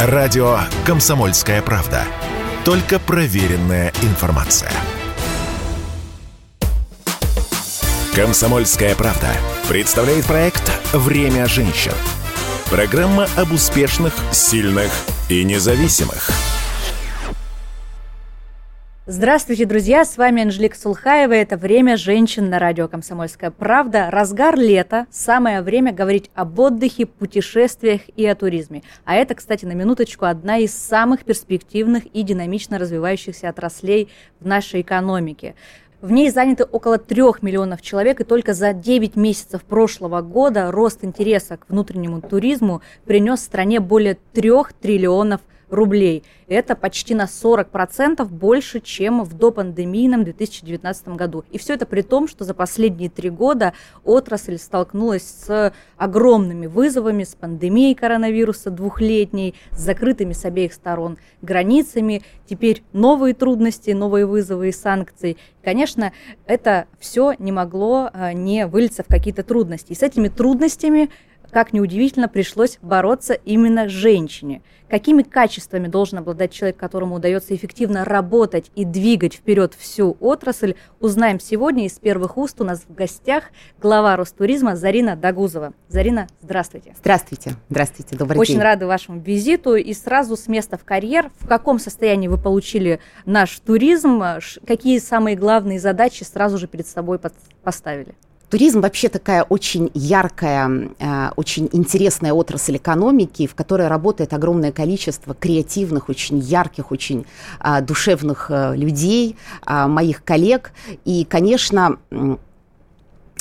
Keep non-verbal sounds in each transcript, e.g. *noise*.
Радио «Комсомольская правда». Только проверенная информация. «Комсомольская правда» представляет проект «Время женщин». Программа об успешных, сильных и независимых – Здравствуйте, друзья! С вами Анжелика Сулхаева. Это «Время женщин» на радио «Комсомольская правда». Разгар лета. Самое время говорить об отдыхе, путешествиях и о туризме. А это, кстати, на минуточку, одна из самых перспективных и динамично развивающихся отраслей в нашей экономике. В ней заняты около трех миллионов человек, и только за 9 месяцев прошлого года рост интереса к внутреннему туризму принес стране более 3 триллионов рублей. Это почти на 40% больше, чем в допандемийном 2019 году. И все это при том, что за последние три года отрасль столкнулась с огромными вызовами, с пандемией коронавируса двухлетней, с закрытыми с обеих сторон границами. Теперь новые трудности, новые вызовы и санкции. Конечно, это все не могло а, не вылиться в какие-то трудности. И с этими трудностями как неудивительно, пришлось бороться именно женщине. Какими качествами должен обладать человек, которому удается эффективно работать и двигать вперед всю отрасль, узнаем сегодня из первых уст. У нас в гостях глава Ростуризма Зарина Дагузова. Зарина, здравствуйте. Здравствуйте. Здравствуйте. Добрый Очень день. рада вашему визиту. И сразу с места в карьер. В каком состоянии вы получили наш туризм? Какие самые главные задачи сразу же перед собой поставили? Туризм вообще такая очень яркая, э, очень интересная отрасль экономики, в которой работает огромное количество креативных, очень ярких, очень э, душевных э, людей, моих коллег. И, конечно,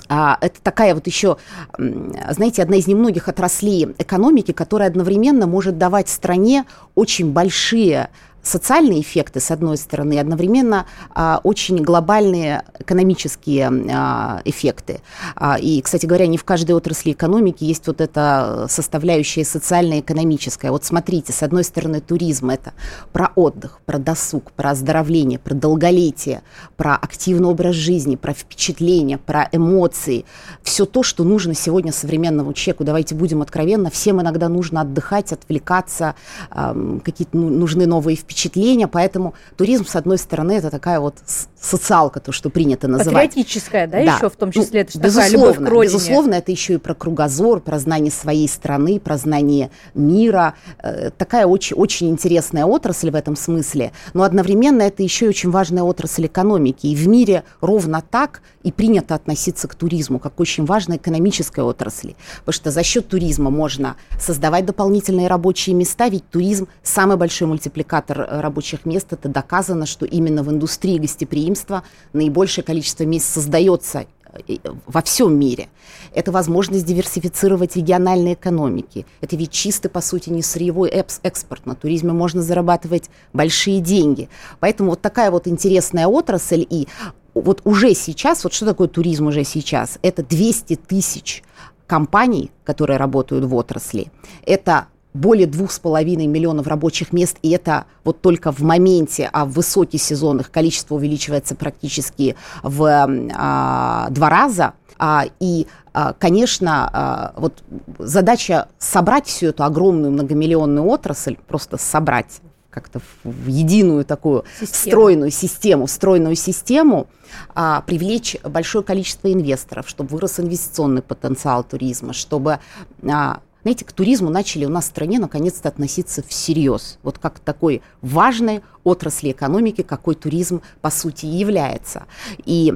это такая вот еще, знаете, одна из немногих отраслей экономики, которая одновременно может давать стране очень большие социальные эффекты, с одной стороны, и одновременно а, очень глобальные экономические а, эффекты. А, и, кстати говоря, не в каждой отрасли экономики есть вот эта составляющая социально-экономическая. Вот смотрите, с одной стороны, туризм – это про отдых, про досуг, про оздоровление, про долголетие, про активный образ жизни, про впечатления, про эмоции. Все то, что нужно сегодня современному человеку. Давайте будем откровенны, всем иногда нужно отдыхать, отвлекаться, какие-то ну, нужны новые впечатления впечатления, поэтому туризм, с одной стороны, это такая вот социалка, то, что принято называть. Патриотическая, да, да. еще в том числе, это безусловно, такая любовь к родине. Безусловно, это еще и про кругозор, про знание своей страны, про знание мира. Э, такая очень, очень интересная отрасль в этом смысле, но одновременно это еще и очень важная отрасль экономики. И в мире ровно так и принято относиться к туризму, как к очень важной экономической отрасли. Потому что за счет туризма можно создавать дополнительные рабочие места, ведь туризм самый большой мультипликатор рабочих мест. Это доказано, что именно в индустрии гостеприимства наибольшее количество мест создается э, во всем мире. Это возможность диверсифицировать региональные экономики. Это ведь чистый, по сути, не сырьевой экспорт. На туризме можно зарабатывать большие деньги. Поэтому вот такая вот интересная отрасль. И вот уже сейчас, вот что такое туризм уже сейчас? Это 200 тысяч компаний, которые работают в отрасли. Это более двух с половиной миллионов рабочих мест, и это вот только в моменте, а в высокий сезон их количество увеличивается практически в а, два раза. А, и, а, конечно, а, вот задача собрать всю эту огромную многомиллионную отрасль, просто собрать как-то в единую такую систему. стройную систему, стройную систему, а, привлечь большое количество инвесторов, чтобы вырос инвестиционный потенциал туризма, чтобы а, знаете, к туризму начали у нас в стране наконец-то относиться всерьез. Вот как такой важной отрасли экономики, какой туризм по сути является. И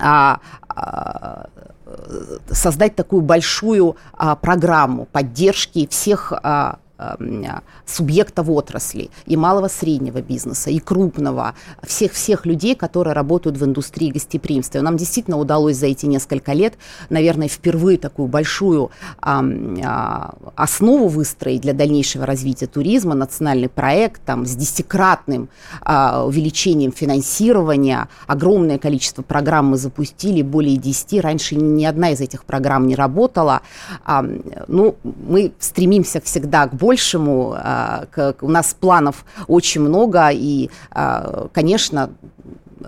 а, а, создать такую большую а, программу поддержки всех а, субъектов отрасли, и малого среднего бизнеса, и крупного, всех-всех людей, которые работают в индустрии гостеприимства. И нам действительно удалось за эти несколько лет, наверное, впервые такую большую а, а, основу выстроить для дальнейшего развития туризма, национальный проект там, с десятикратным а, увеличением финансирования, огромное количество программ мы запустили, более 10, раньше ни одна из этих программ не работала. А, ну, мы стремимся всегда к большему. А, у нас планов очень много, и, а, конечно,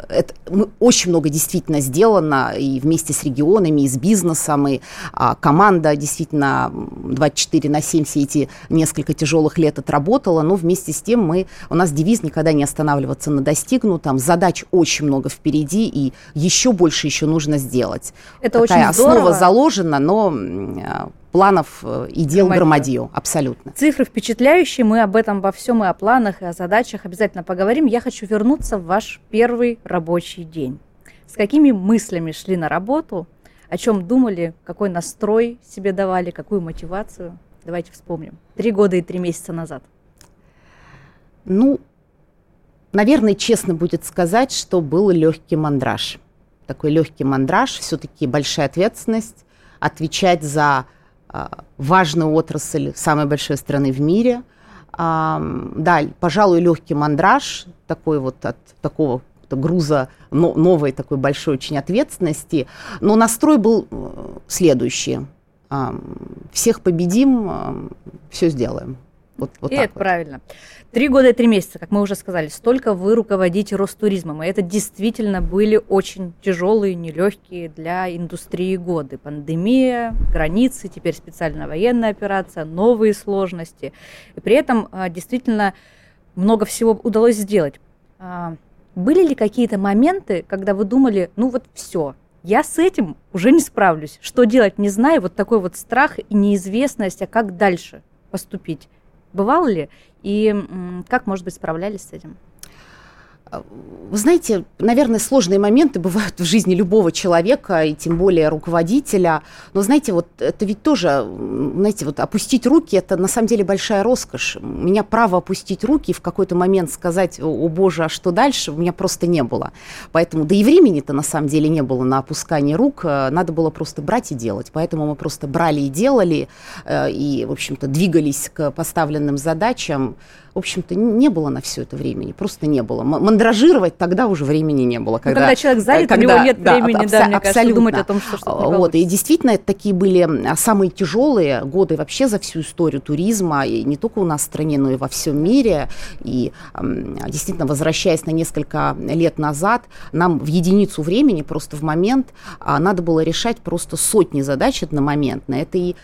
это, мы, очень много действительно сделано и вместе с регионами, и с бизнесом, и а, команда действительно 24 на 7 все эти несколько тяжелых лет отработала, но вместе с тем мы, у нас девиз никогда не останавливаться на достигнутом, задач очень много впереди, и еще больше еще нужно сделать. Это Такая очень здорово. основа заложена, но планов э, и дел громадью, абсолютно. Цифры впечатляющие, мы об этом во всем и о планах, и о задачах обязательно поговорим. Я хочу вернуться в ваш первый рабочий день. С какими мыслями шли на работу, о чем думали, какой настрой себе давали, какую мотивацию? Давайте вспомним. Три года и три месяца назад. Ну, наверное, честно будет сказать, что был легкий мандраж. Такой легкий мандраж, все-таки большая ответственность, отвечать за важную отрасль самой большой страны в мире. А, да, пожалуй, легкий мандраж, такой вот от такого груза новой такой большой очень ответственности. Но настрой был э, следующий. А, всех победим, все сделаем. Вот, вот и это вот. правильно. Три года и три месяца, как мы уже сказали, столько вы руководите Ростуризмом. И это действительно были очень тяжелые, нелегкие для индустрии годы. Пандемия, границы, теперь специальная военная операция, новые сложности. И при этом а, действительно много всего удалось сделать. А, были ли какие-то моменты, когда вы думали, ну вот все, я с этим уже не справлюсь. Что делать, не знаю. Вот такой вот страх и неизвестность, а как дальше поступить. Бывало ли? И как, может быть, справлялись с этим? Вы знаете, наверное, сложные моменты бывают в жизни любого человека, и тем более руководителя. Но, знаете, вот это ведь тоже, знаете, вот опустить руки – это на самом деле большая роскошь. У меня право опустить руки и в какой-то момент сказать, о боже, а что дальше, у меня просто не было. Поэтому, да и времени-то на самом деле не было на опускание рук, э, надо было просто брать и делать. Поэтому мы просто брали и делали, э, и, в общем-то, двигались к поставленным задачам в общем-то, не было на все это времени, просто не было. Мандражировать тогда уже времени не было. Когда, когда человек занят, когда, у него нет да, времени, абс- да, мне абсолютно. кажется, думать о том, что что-то не Вот, и действительно, это такие были самые тяжелые годы вообще за всю историю туризма, и не только у нас в стране, но и во всем мире. И действительно, возвращаясь на несколько лет назад, нам в единицу времени, просто в момент, а, надо было решать просто сотни задач одномоментно. Это и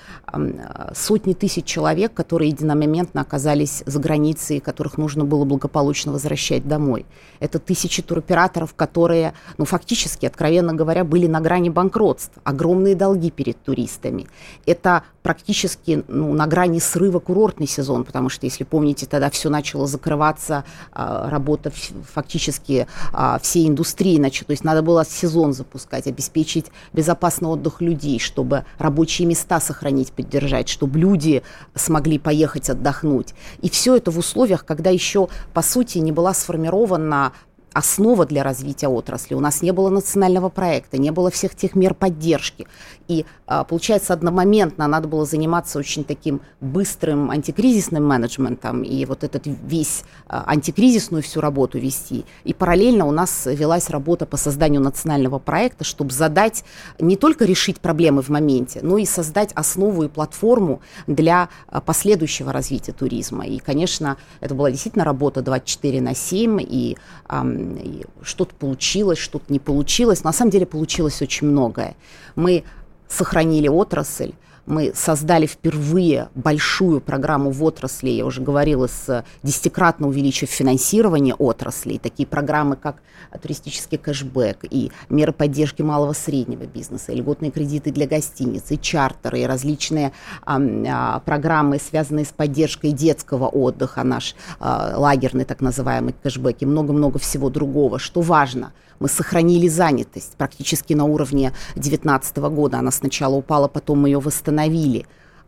сотни тысяч человек, которые единомоментно оказались за границей границы, которых нужно было благополучно возвращать домой. Это тысячи туроператоров, которые, ну, фактически, откровенно говоря, были на грани банкротства, огромные долги перед туристами. Это практически ну, на грани срыва курортный сезон, потому что, если помните, тогда все начало закрываться, а, работа фактически а, всей индустрии, значит, то есть надо было сезон запускать, обеспечить безопасный отдых людей, чтобы рабочие места сохранить, поддержать, чтобы люди смогли поехать отдохнуть. И все это в условиях, когда еще, по сути, не была сформирована основа для развития отрасли. У нас не было национального проекта, не было всех тех мер поддержки. И а, получается, одномоментно надо было заниматься очень таким быстрым антикризисным менеджментом и вот этот весь а, антикризисную всю работу вести. И параллельно у нас велась работа по созданию национального проекта, чтобы задать, не только решить проблемы в моменте, но и создать основу и платформу для а, последующего развития туризма. И, конечно, это была действительно работа 24 на 7, и, что-то получилось, что-то не получилось. На самом деле получилось очень многое. Мы сохранили отрасль, мы создали впервые большую программу в отрасли, я уже говорила, с десятикратно увеличив финансирование отрасли, такие программы, как туристический кэшбэк и меры поддержки малого среднего бизнеса, и льготные кредиты для гостиниц, и чартеры, и различные а, а, программы, связанные с поддержкой детского отдыха, наш а, лагерный так называемый кэшбэк, и много-много всего другого. Что важно – мы сохранили занятость практически на уровне 2019 года. Она сначала упала, потом мы ее восстановили.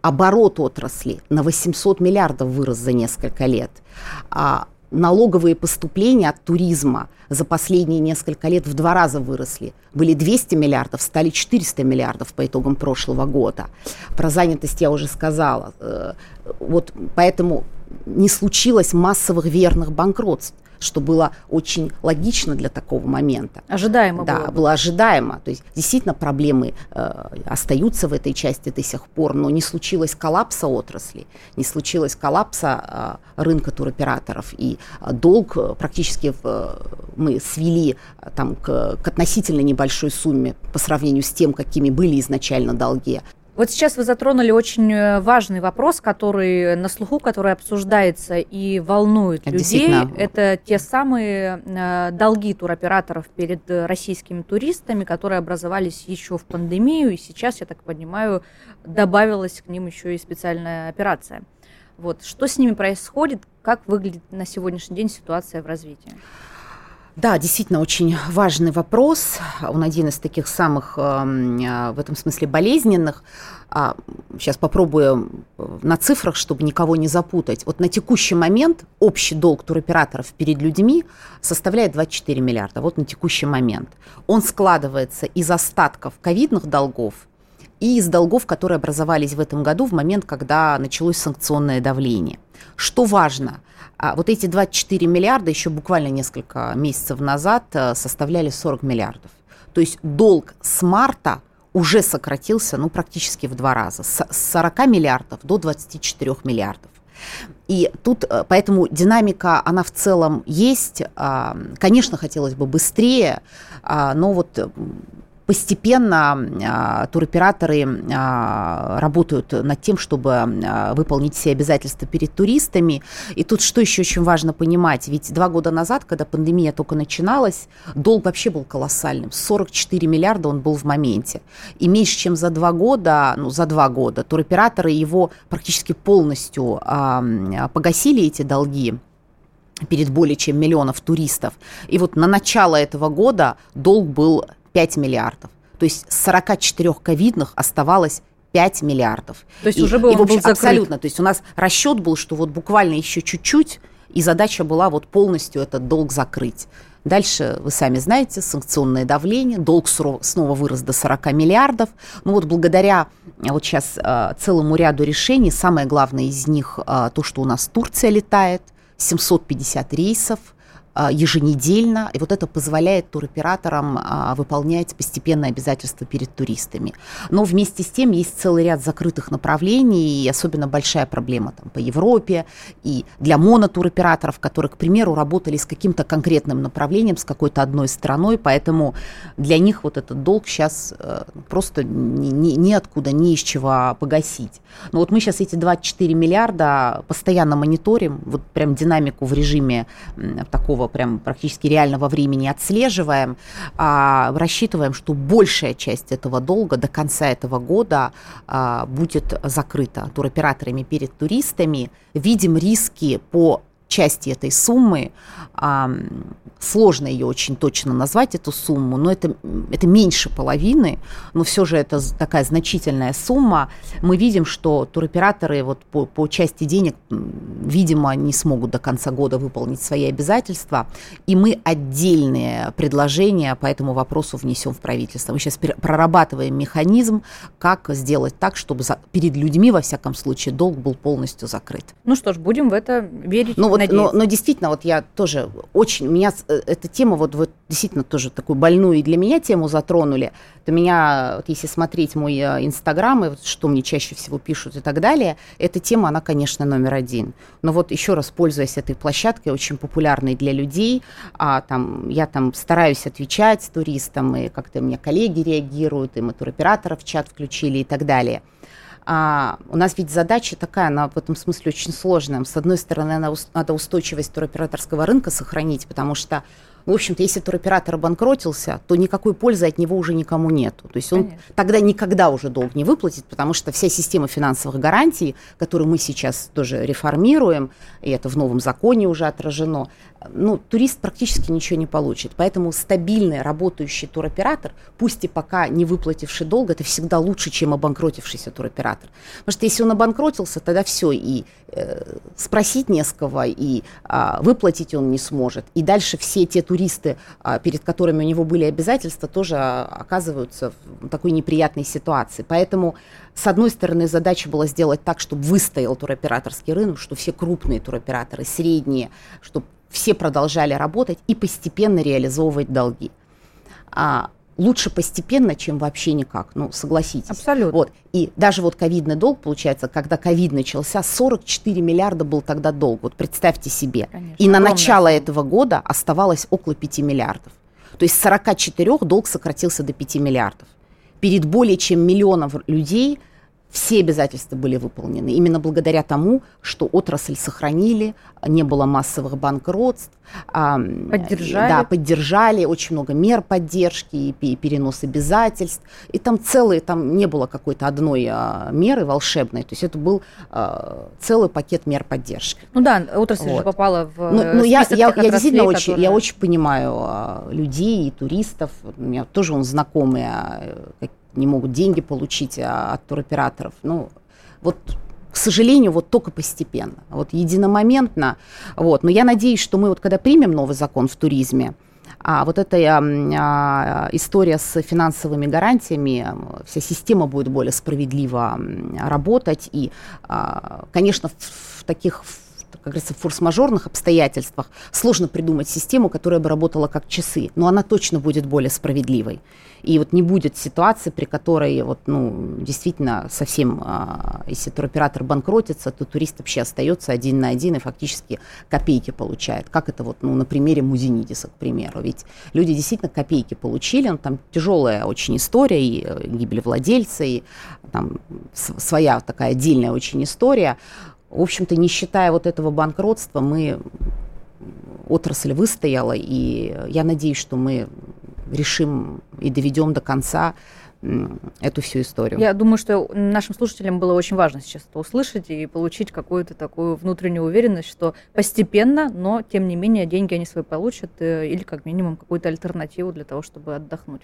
Оборот отрасли на 800 миллиардов вырос за несколько лет. А налоговые поступления от туризма за последние несколько лет в два раза выросли. Были 200 миллиардов, стали 400 миллиардов по итогам прошлого года. Про занятость я уже сказала. Э, вот поэтому не случилось массовых верных банкротств что было очень логично для такого момента. Ожидаемо да, было. было ожидаемо. То есть действительно проблемы э, остаются в этой части до сих пор, но не случилось коллапса отрасли, не случилось коллапса э, рынка туроператоров, и э, долг практически в, э, мы свели э, там, к, к относительно небольшой сумме по сравнению с тем, какими были изначально долги. Вот сейчас вы затронули очень э, важный вопрос, который на слуху, который обсуждается и волнует людей. Это те самые э, долги туроператоров перед российскими туристами, которые образовались еще в пандемию, и сейчас, я так понимаю, добавилась к ним еще и специальная операция. Вот что с ними происходит, как выглядит на сегодняшний день ситуация в развитии? Да, действительно, очень важный вопрос. Он один из таких самых эм, э, в этом смысле болезненных. Сейчас а, попробую э, на цифрах, чтобы никого не запутать. Вот на текущий момент общий долг туроператоров перед людьми составляет 24 миллиарда. Вот на текущий момент. Он складывается из остатков ковидных долгов и из долгов, которые образовались в этом году в момент, когда началось санкционное давление. Что важно, а вот эти 24 миллиарда еще буквально несколько месяцев назад э, составляли 40 миллиардов. То есть долг с марта уже сократился ну, практически в два раза, с 40 миллиардов до 24 миллиардов. И тут, э, поэтому динамика, она в целом есть. А, конечно, хотелось бы быстрее, а, но вот постепенно а, туроператоры а, работают над тем, чтобы а, выполнить все обязательства перед туристами. И тут что еще очень важно понимать, ведь два года назад, когда пандемия только начиналась, долг вообще был колоссальным. 44 миллиарда он был в моменте. И меньше чем за два года, ну за два года, туроператоры его практически полностью погасили эти долги перед более чем миллионов туристов. И вот на начало этого года долг был 5 миллиардов. То есть 44 ковидных оставалось 5 миллиардов. То есть и, уже был, и, в общем, был закрыт. Абсолютно. То есть у нас расчет был, что вот буквально еще чуть-чуть, и задача была вот полностью этот долг закрыть. Дальше, вы сами знаете, санкционное давление, долг снова вырос до 40 миллиардов. Ну вот благодаря вот сейчас э, целому ряду решений, самое главное из них э, то, что у нас Турция летает, 750 рейсов – а, еженедельно, и вот это позволяет туроператорам а, выполнять постепенные обязательства перед туристами. Но вместе с тем есть целый ряд закрытых направлений, и особенно большая проблема там, по Европе, и для монотуроператоров, которые, к примеру, работали с каким-то конкретным направлением, с какой-то одной страной, поэтому для них вот этот долг сейчас э, просто ни, ни, неоткуда, ни из чего погасить. Но вот мы сейчас эти 24 миллиарда постоянно мониторим, вот прям динамику в режиме такого прям практически реального времени отслеживаем, а, рассчитываем, что большая часть этого долга до конца этого года а, будет закрыта туроператорами перед туристами. Видим риски по части этой суммы. А, сложно ее очень точно назвать, эту сумму, но это, это меньше половины, но все же это такая значительная сумма. Мы видим, что туроператоры вот по, по части денег, видимо, не смогут до конца года выполнить свои обязательства, и мы отдельные предложения по этому вопросу внесем в правительство. Мы сейчас прорабатываем механизм, как сделать так, чтобы за, перед людьми, во всяком случае, долг был полностью закрыт. Ну что ж, будем в это верить. Ну, вот, но, но действительно, вот я тоже очень, меня Э, эта тема, вот, вот действительно тоже такую больную и для меня тему затронули, то меня, вот если смотреть мой э, инстаграм, и вот что мне чаще всего пишут и так далее, эта тема, она, конечно, номер один. Но вот еще раз, пользуясь этой площадкой, очень популярной для людей, а, там, я там стараюсь отвечать туристам, и как-то мне коллеги реагируют, и мы туроператоров в чат включили и так далее – а, у нас ведь задача такая, она в этом смысле очень сложная. С одной стороны, надо устойчивость туроператорского рынка сохранить, потому что в общем-то, если туроператор обанкротился, то никакой пользы от него уже никому нету. То есть он Конечно. тогда никогда уже долг не выплатит, потому что вся система финансовых гарантий, которую мы сейчас тоже реформируем, и это в новом законе уже отражено, ну, турист практически ничего не получит. Поэтому стабильный работающий туроператор, пусть и пока не выплативший долг, это всегда лучше, чем обанкротившийся туроператор. Потому что если он обанкротился, тогда все, и э, спросить не с кого, и э, выплатить он не сможет. И дальше все те туристы, а, перед которыми у него были обязательства, тоже оказываются в такой неприятной ситуации. Поэтому, с одной стороны, задача была сделать так, чтобы выстоял туроператорский рынок, что все крупные туроператоры, средние, чтобы все продолжали работать и постепенно реализовывать долги. А, лучше постепенно, чем вообще никак. Ну, согласитесь. Абсолютно. Вот. И даже вот ковидный долг, получается, когда ковид начался, 44 миллиарда был тогда долг. Вот представьте себе. Конечно, и на начало этого года оставалось около 5 миллиардов. То есть с 44 долг сократился до 5 миллиардов. Перед более чем миллионом людей все обязательства были выполнены. Именно благодаря тому, что отрасль сохранили, не было массовых банкротств. Поддержали. Да, поддержали, очень много мер поддержки и перенос обязательств. И там целые, там не было какой-то одной а, меры волшебной. То есть это был а, целый пакет мер поддержки. Ну да, отрасль вот. же попала в ну, ну, я, я, я действительно очень, я очень понимаю а, людей и туристов. У меня тоже он знакомые, а, не могут деньги получить а, от туроператоров. Ну, вот к сожалению, вот только постепенно, вот единомоментно. Вот. Но я надеюсь, что мы вот когда примем новый закон в туризме, а вот эта а, история с финансовыми гарантиями, вся система будет более справедливо работать. И, а, конечно, в, в таких как говорится, в форс-мажорных обстоятельствах сложно придумать систему, которая бы работала как часы, но она точно будет более справедливой. И вот не будет ситуации, при которой вот, ну, действительно совсем, а, если туроператор банкротится, то турист вообще остается один на один и фактически копейки получает. Как это вот, ну, на примере Музинидиса, к примеру. Ведь люди действительно копейки получили, ну, там тяжелая очень история, и э, гибель владельца, и там своя такая отдельная очень история. В общем-то, не считая вот этого банкротства, мы отрасль выстояла, и я надеюсь, что мы решим и доведем до конца эту всю историю. Я думаю, что нашим слушателям было очень важно сейчас это услышать и получить какую-то такую внутреннюю уверенность, что постепенно, но тем не менее деньги они свои получат э, или как минимум какую-то альтернативу для того, чтобы отдохнуть.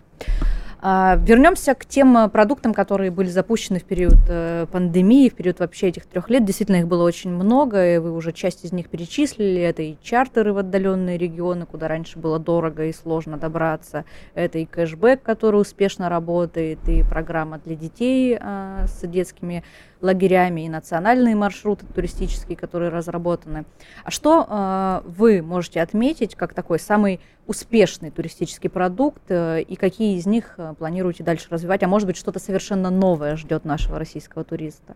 А, вернемся к тем э, продуктам, которые были запущены в период э, пандемии, в период вообще этих трех лет. Действительно, их было очень много, и вы уже часть из них перечислили. Это и чартеры в отдаленные регионы, куда раньше было дорого и сложно добраться. Это и кэшбэк, который успешно работает, и программа для детей а, с детскими лагерями, и национальные маршруты туристические, которые разработаны. А что э, вы можете отметить как такой самый успешный туристический продукт, э, и какие из них э, планируете дальше развивать? А может быть, что-то совершенно новое ждет нашего российского туриста?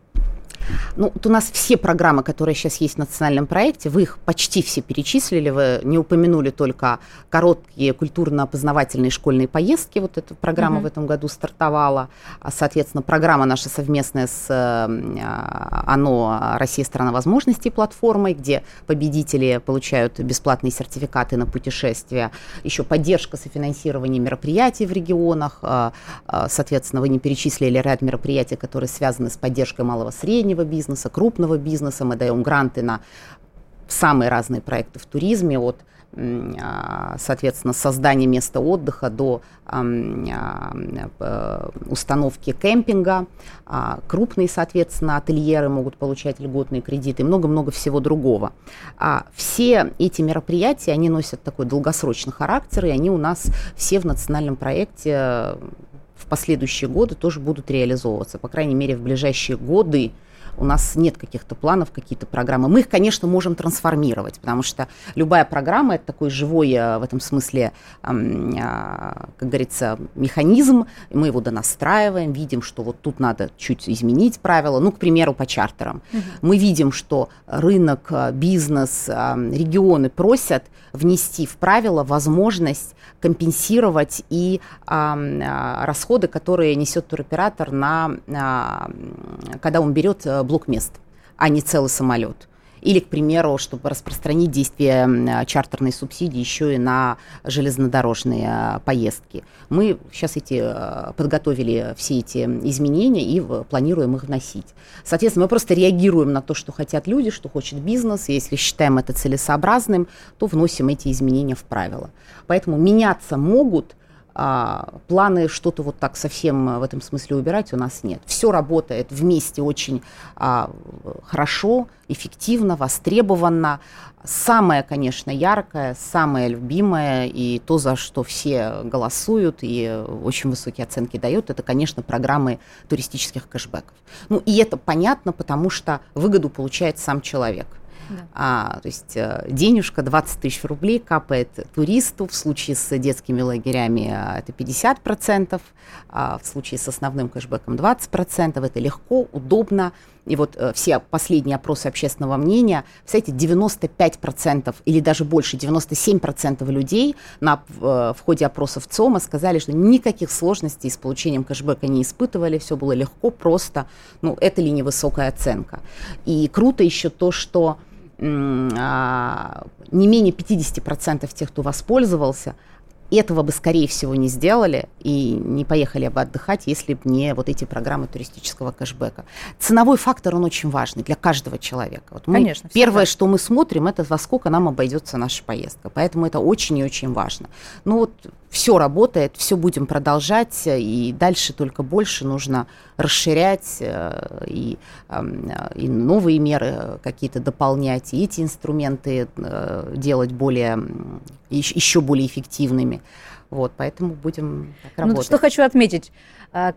Ну, вот у нас все программы, которые сейчас есть в национальном проекте, вы их почти все перечислили, вы не упомянули только короткие культурно-опознавательные школьные поездки, вот эта программа mm-hmm. в этом году стартовала, а, соответственно, программа наша совместная с а, ОНО «Россия – страна возможностей» платформой, где победители получают бесплатные сертификаты на путешествия, еще поддержка софинансирования мероприятий в регионах, а, соответственно, вы не перечислили ряд мероприятий, которые связаны с поддержкой малого-среднего среднего бизнеса, крупного бизнеса. Мы даем гранты на самые разные проекты в туризме, от а, соответственно, создания места отдыха до а, э, установки кемпинга. А, крупные, соответственно, ательеры могут получать льготные кредиты и много-много всего другого. Все эти мероприятия, они носят такой долгосрочный характер, и они у нас все в национальном проекте в последующие годы тоже будут реализовываться. По крайней мере, в ближайшие годы у нас нет каких-то планов, какие-то программы. Мы их, конечно, можем трансформировать, потому что любая программа это такой живой э, в этом смысле, а, как говорится, механизм. Мы его донастраиваем, видим, что вот тут надо чуть изменить правила. Ну, к примеру, по чартерам. Угу. Мы видим, что рынок, э, бизнес, регионы просят внести в правила возможность компенсировать и а, расходы, которые несет туроператор на, а, когда он берет э, блок мест, а не целый самолет. Или, к примеру, чтобы распространить действие чартерной субсидии еще и на железнодорожные а, поездки. Мы сейчас эти, а, подготовили все эти изменения и планируем их вносить. Соответственно, мы просто реагируем на то, что хотят люди, что хочет бизнес. И если считаем это целесообразным, то вносим эти изменения в правила. Поэтому меняться могут – а, планы что-то вот так совсем в этом смысле убирать у нас нет. Все работает вместе очень а, хорошо, эффективно, востребованно. Самое, конечно, яркое, самое любимое и то, за что все голосуют и очень высокие оценки дают, это, конечно, программы туристических кэшбэков. Ну и это понятно, потому что выгоду получает сам человек. Да. А, то есть э, денежка 20 тысяч рублей капает туристу. В случае с детскими лагерями э, это 50%, а в случае с основным кэшбэком 20%. Это легко, удобно. И вот э, все последние опросы общественного мнения, кстати, 95% или даже больше, 97% людей на, в, ходе опросов ЦОМа сказали, что никаких сложностей с получением кэшбэка не испытывали, все было легко, просто. Ну, это ли не высокая оценка? И круто еще то, что не менее 50% тех, кто воспользовался, этого бы, скорее всего, не сделали и не поехали бы отдыхать, если бы не вот эти программы туристического кэшбэка. Ценовой фактор, он очень важный для каждого человека. Вот мы, Конечно. Первое, что мы смотрим, это во сколько нам обойдется наша поездка. Поэтому это очень и очень важно. Ну вот все работает, все будем продолжать, и дальше только больше нужно расширять э, и, и новые меры какие-то дополнять, и эти инструменты э, делать более, еще более эффективными. Вот, поэтому будем так ну, работать. Ну, что хочу отметить,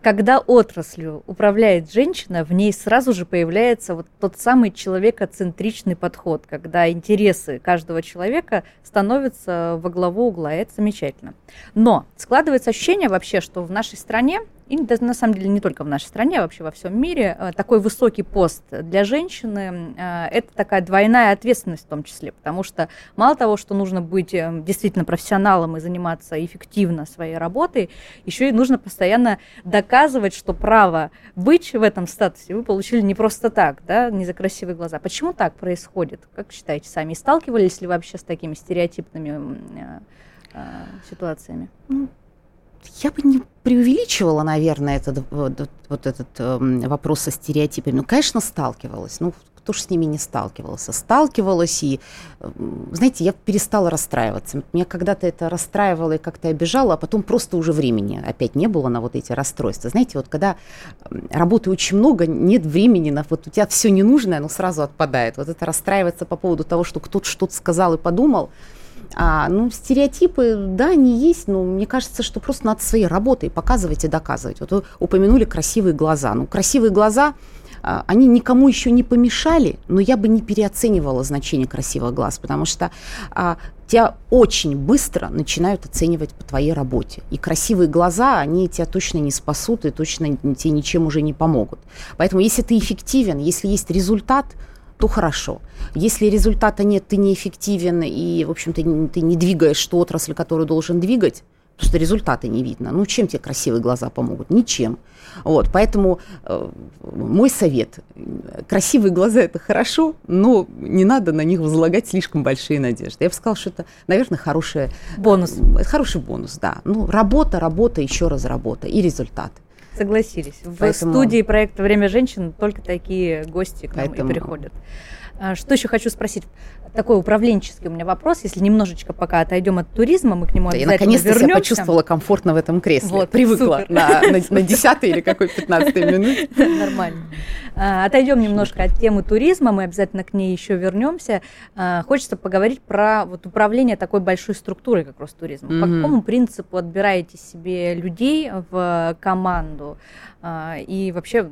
когда отраслью управляет женщина, в ней сразу же появляется вот тот самый человекоцентричный подход, когда интересы каждого человека становятся во главу угла, это замечательно. Но складывается ощущение вообще, что в нашей стране и на самом деле не только в нашей стране, а вообще во всем мире, э, такой высокий пост для женщины э, – это такая двойная ответственность в том числе, потому что мало того, что нужно быть э, действительно профессионалом и заниматься эффективно своей работой, еще и нужно постоянно доказывать, что право быть в этом статусе вы получили не просто так, да, не за красивые глаза. Почему так происходит? Как считаете сами? сталкивались ли вообще с такими стереотипными ситуациями? Я бы не преувеличивала, наверное, этот, вот, вот этот э, вопрос со стереотипами. Ну, конечно, сталкивалась. Ну, кто же с ними не сталкивался? Сталкивалась, и, знаете, я перестала расстраиваться. Меня когда-то это расстраивало и как-то обижало, а потом просто уже времени опять не было на вот эти расстройства. Знаете, вот когда работы очень много, нет времени на вот у тебя все ненужное, оно сразу отпадает. Вот это расстраиваться по поводу того, что кто-то что-то сказал и подумал – а, ну, стереотипы, да, они есть, но мне кажется, что просто надо своей работой показывать и доказывать. Вот вы упомянули красивые глаза. Ну, красивые глаза, а, они никому еще не помешали, но я бы не переоценивала значение красивых глаз, потому что а, тебя очень быстро начинают оценивать по твоей работе. И красивые глаза, они тебя точно не спасут и точно тебе ничем уже не помогут. Поэтому если ты эффективен, если есть результат – то хорошо. Если результата нет, ты неэффективен и, в общем-то, ты не двигаешь ту отрасль, которую должен двигать, потому что результата не видно. Ну, чем тебе красивые глаза помогут? Ничем. Вот, поэтому э, мой совет. Красивые глаза – это хорошо, но не надо на них возлагать слишком большие надежды. Я бы сказала, что это, наверное, хороший бонус. Хороший бонус, да. Ну, работа, работа, еще раз работа и результат. Согласились. Поэтому... В студии проекта «Время женщин» только такие гости к нам Поэтому... и приходят. А, что еще хочу спросить? Такой управленческий у меня вопрос. Если немножечко пока отойдем от туризма, мы к нему да, обязательно Я наконец-то себя почувствовала комфортно в этом кресле. Вот, Привыкла супер. на, на, на 10 или какой 15 минут. *laughs* Нормально. А, отойдем немножко от темы туризма, мы обязательно к ней еще вернемся. А, хочется поговорить про вот управление такой большой структурой, как Ростуризм. По какому принципу отбираете себе людей в команду? А, и вообще,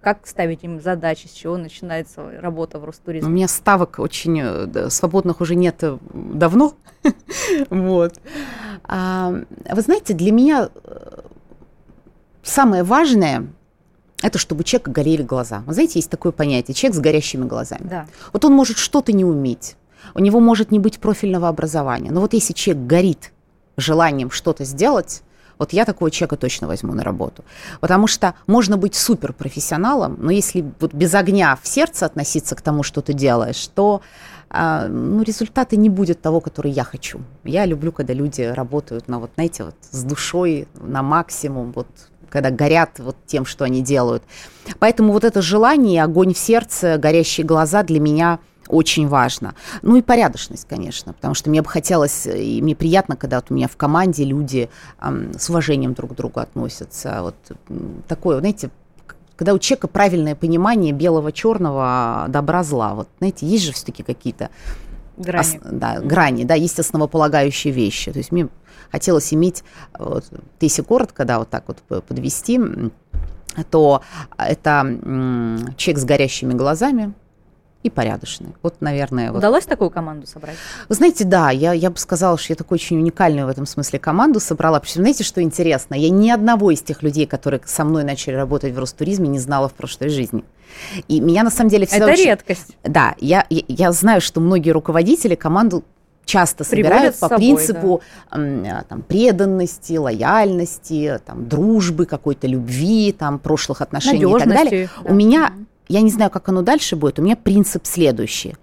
как ставить им задачи, с чего начинается работа в Ростуризме? У меня ставок очень э, свободных уже нет э, давно. *laughs* вот. А, вы знаете, для меня э, самое важное это чтобы у человека горели глаза. Вы знаете, есть такое понятие, человек с горящими глазами. Да. Вот он может что-то не уметь, у него может не быть профильного образования, но вот если человек горит желанием что-то сделать, вот я такого человека точно возьму на работу. Потому что можно быть суперпрофессионалом, но если вот без огня в сердце относиться к тому, что ты делаешь, то а, ну, результата не будет того, который я хочу. Я люблю, когда люди работают на вот, знаете, вот с душой, на максимум, вот когда горят вот тем, что они делают. Поэтому вот это желание, огонь в сердце, горящие глаза для меня – очень важно. Ну и порядочность, конечно, потому что мне бы хотелось, и мне приятно, когда вот у меня в команде люди эм, с уважением друг к другу относятся. Вот такое, знаете, когда у человека правильное понимание белого, черного, добра, зла. Вот, знаете, есть же все-таки какие-то грани. Ос, да, грани, да, есть основополагающие вещи. То есть мне хотелось иметь, вот, если коротко, да, вот так вот подвести, то это человек с горящими глазами, и порядочные. Вот, наверное... Удалось вот. такую команду собрать? Вы знаете, да, я, я бы сказала, что я такую очень уникальную в этом смысле команду собрала. Причем, знаете, что интересно? Я ни одного из тех людей, которые со мной начали работать в Ростуризме, не знала в прошлой жизни. И меня на самом деле всегда... Это очень... редкость. Да, я, я, я знаю, что многие руководители команду часто собирают по собой, принципу да. там, преданности, лояльности, там, дружбы, какой-то любви, там, прошлых отношений и так далее. Да. У меня, я не знаю, как оно дальше будет, у меня принцип следующий.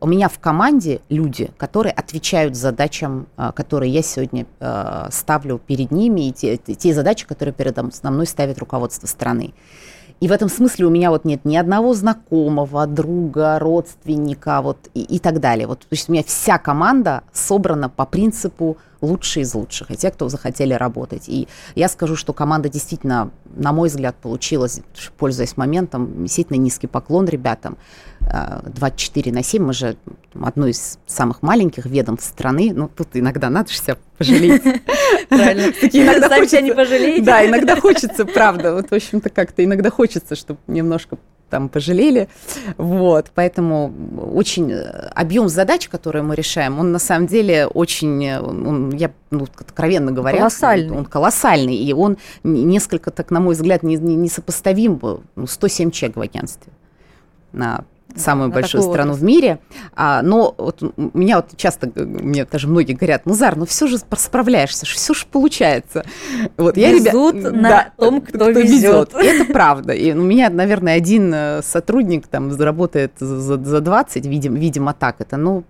У меня в команде люди, которые отвечают задачам, а, которые я сегодня э, ставлю перед ними, и те, те задачи, которые передо мной ставит руководство страны. И в этом смысле у меня вот нет ни одного знакомого, друга, родственника вот, и, и так далее. Вот, то есть у меня вся команда собрана по принципу лучшие из лучших, и те, кто захотели работать. И я скажу, что команда действительно, на мой взгляд, получилась, пользуясь моментом, действительно низкий поклон ребятам. 24 на 7, мы же одно из самых маленьких ведомств страны, ну, тут иногда надо же себя пожалеть. *laughs* Правильно. *laughs* Иногда хочется не пожалеть. Да, иногда хочется, правда, вот, в общем-то, как-то иногда хочется, чтобы немножко там пожалели. Вот, поэтому очень э, объем задач, которые мы решаем, он на самом деле очень, он, я ну, откровенно говоря, колоссальный. Он, он колоссальный, и он несколько, так на мой взгляд, не, не, несопоставим, ну, 107 человек в агентстве на самую на большую страну в мире. А, но вот меня вот часто, мне даже многие говорят, ну, Зар, ну все же справляешься, все же получается. Вот, я, Везут ребят, на да, том, кто, кто везет. Это правда. И у меня, наверное, один э, сотрудник там работает за, за 20, видим, видимо, так это, ну,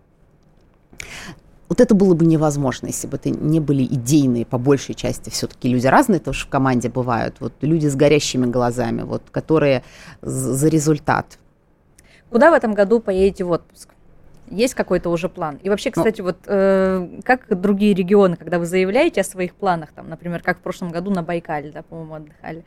вот это было бы невозможно, если бы это не были идейные, по большей части, все-таки люди разные, тоже в команде бывают, вот люди с горящими глазами, вот, которые за результат, Куда в этом году поедете в отпуск? Есть какой-то уже план? И вообще, ну. кстати, ну, вот э, как другие регионы, когда вы заявляете о своих планах, там, например, как в прошлом году на Байкале, да, по-моему, отдыхали,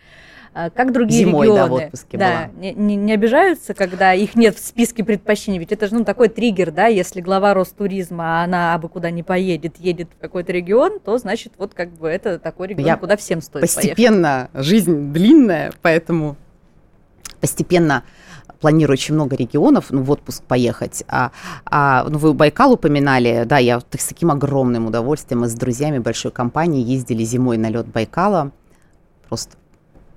э, как другие Зимой, регионы, да, в отпуске да, была. Не, не, не обижаются, когда их нет в списке предпочтений? Ведь это же ну, такой триггер, да, если глава Ростуризма, она абы куда не поедет, едет в какой-то регион, то значит вот как бы это такой регион, Я куда всем стоит постепенно, поехать. жизнь длинная, поэтому постепенно планирую очень много регионов ну, в отпуск поехать. А, а, ну, вы Байкал упоминали, да, я с таким огромным удовольствием мы с друзьями большой компании ездили зимой на лед Байкала. Просто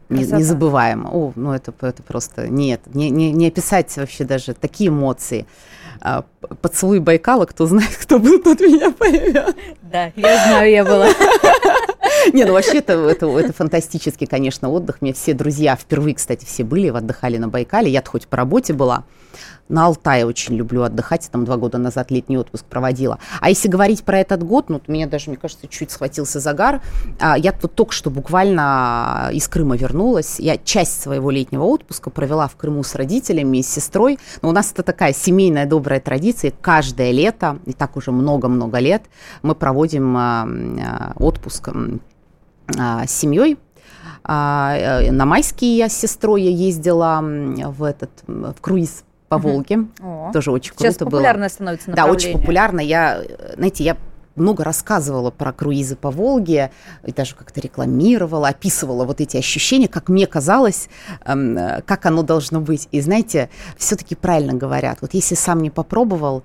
не, незабываемо. О, ну это, это просто нет, не, не, не описать вообще даже такие эмоции. А, поцелуй Байкала, кто знает, кто был, тот меня поймет. Да, я знаю, я была. Не, ну вообще это, это, это фантастический, конечно, отдых. Мне все друзья, впервые, кстати, все были, отдыхали на Байкале. Я-то хоть по работе была. На Алтае очень люблю отдыхать, там два года назад летний отпуск проводила. А если говорить про этот год, ну, меня даже, мне кажется, чуть схватился загар. А, я вот только что буквально из Крыма вернулась. Я часть своего летнего отпуска провела в Крыму с родителями и с сестрой. Но у нас это такая семейная добрая традиция. Каждое лето, и так уже много-много лет, мы проводим а, а, отпуск с семьей а, э, на майские я с сестрой я ездила в этот в круиз по Волге. О, Тоже очень круто Сейчас популярно становится Да, очень популярно. Я, знаете, я много рассказывала про круизы по Волге, и даже как-то рекламировала, описывала вот эти ощущения, как мне казалось, эм, как оно должно быть. И знаете, все-таки правильно говорят, вот если сам не попробовал,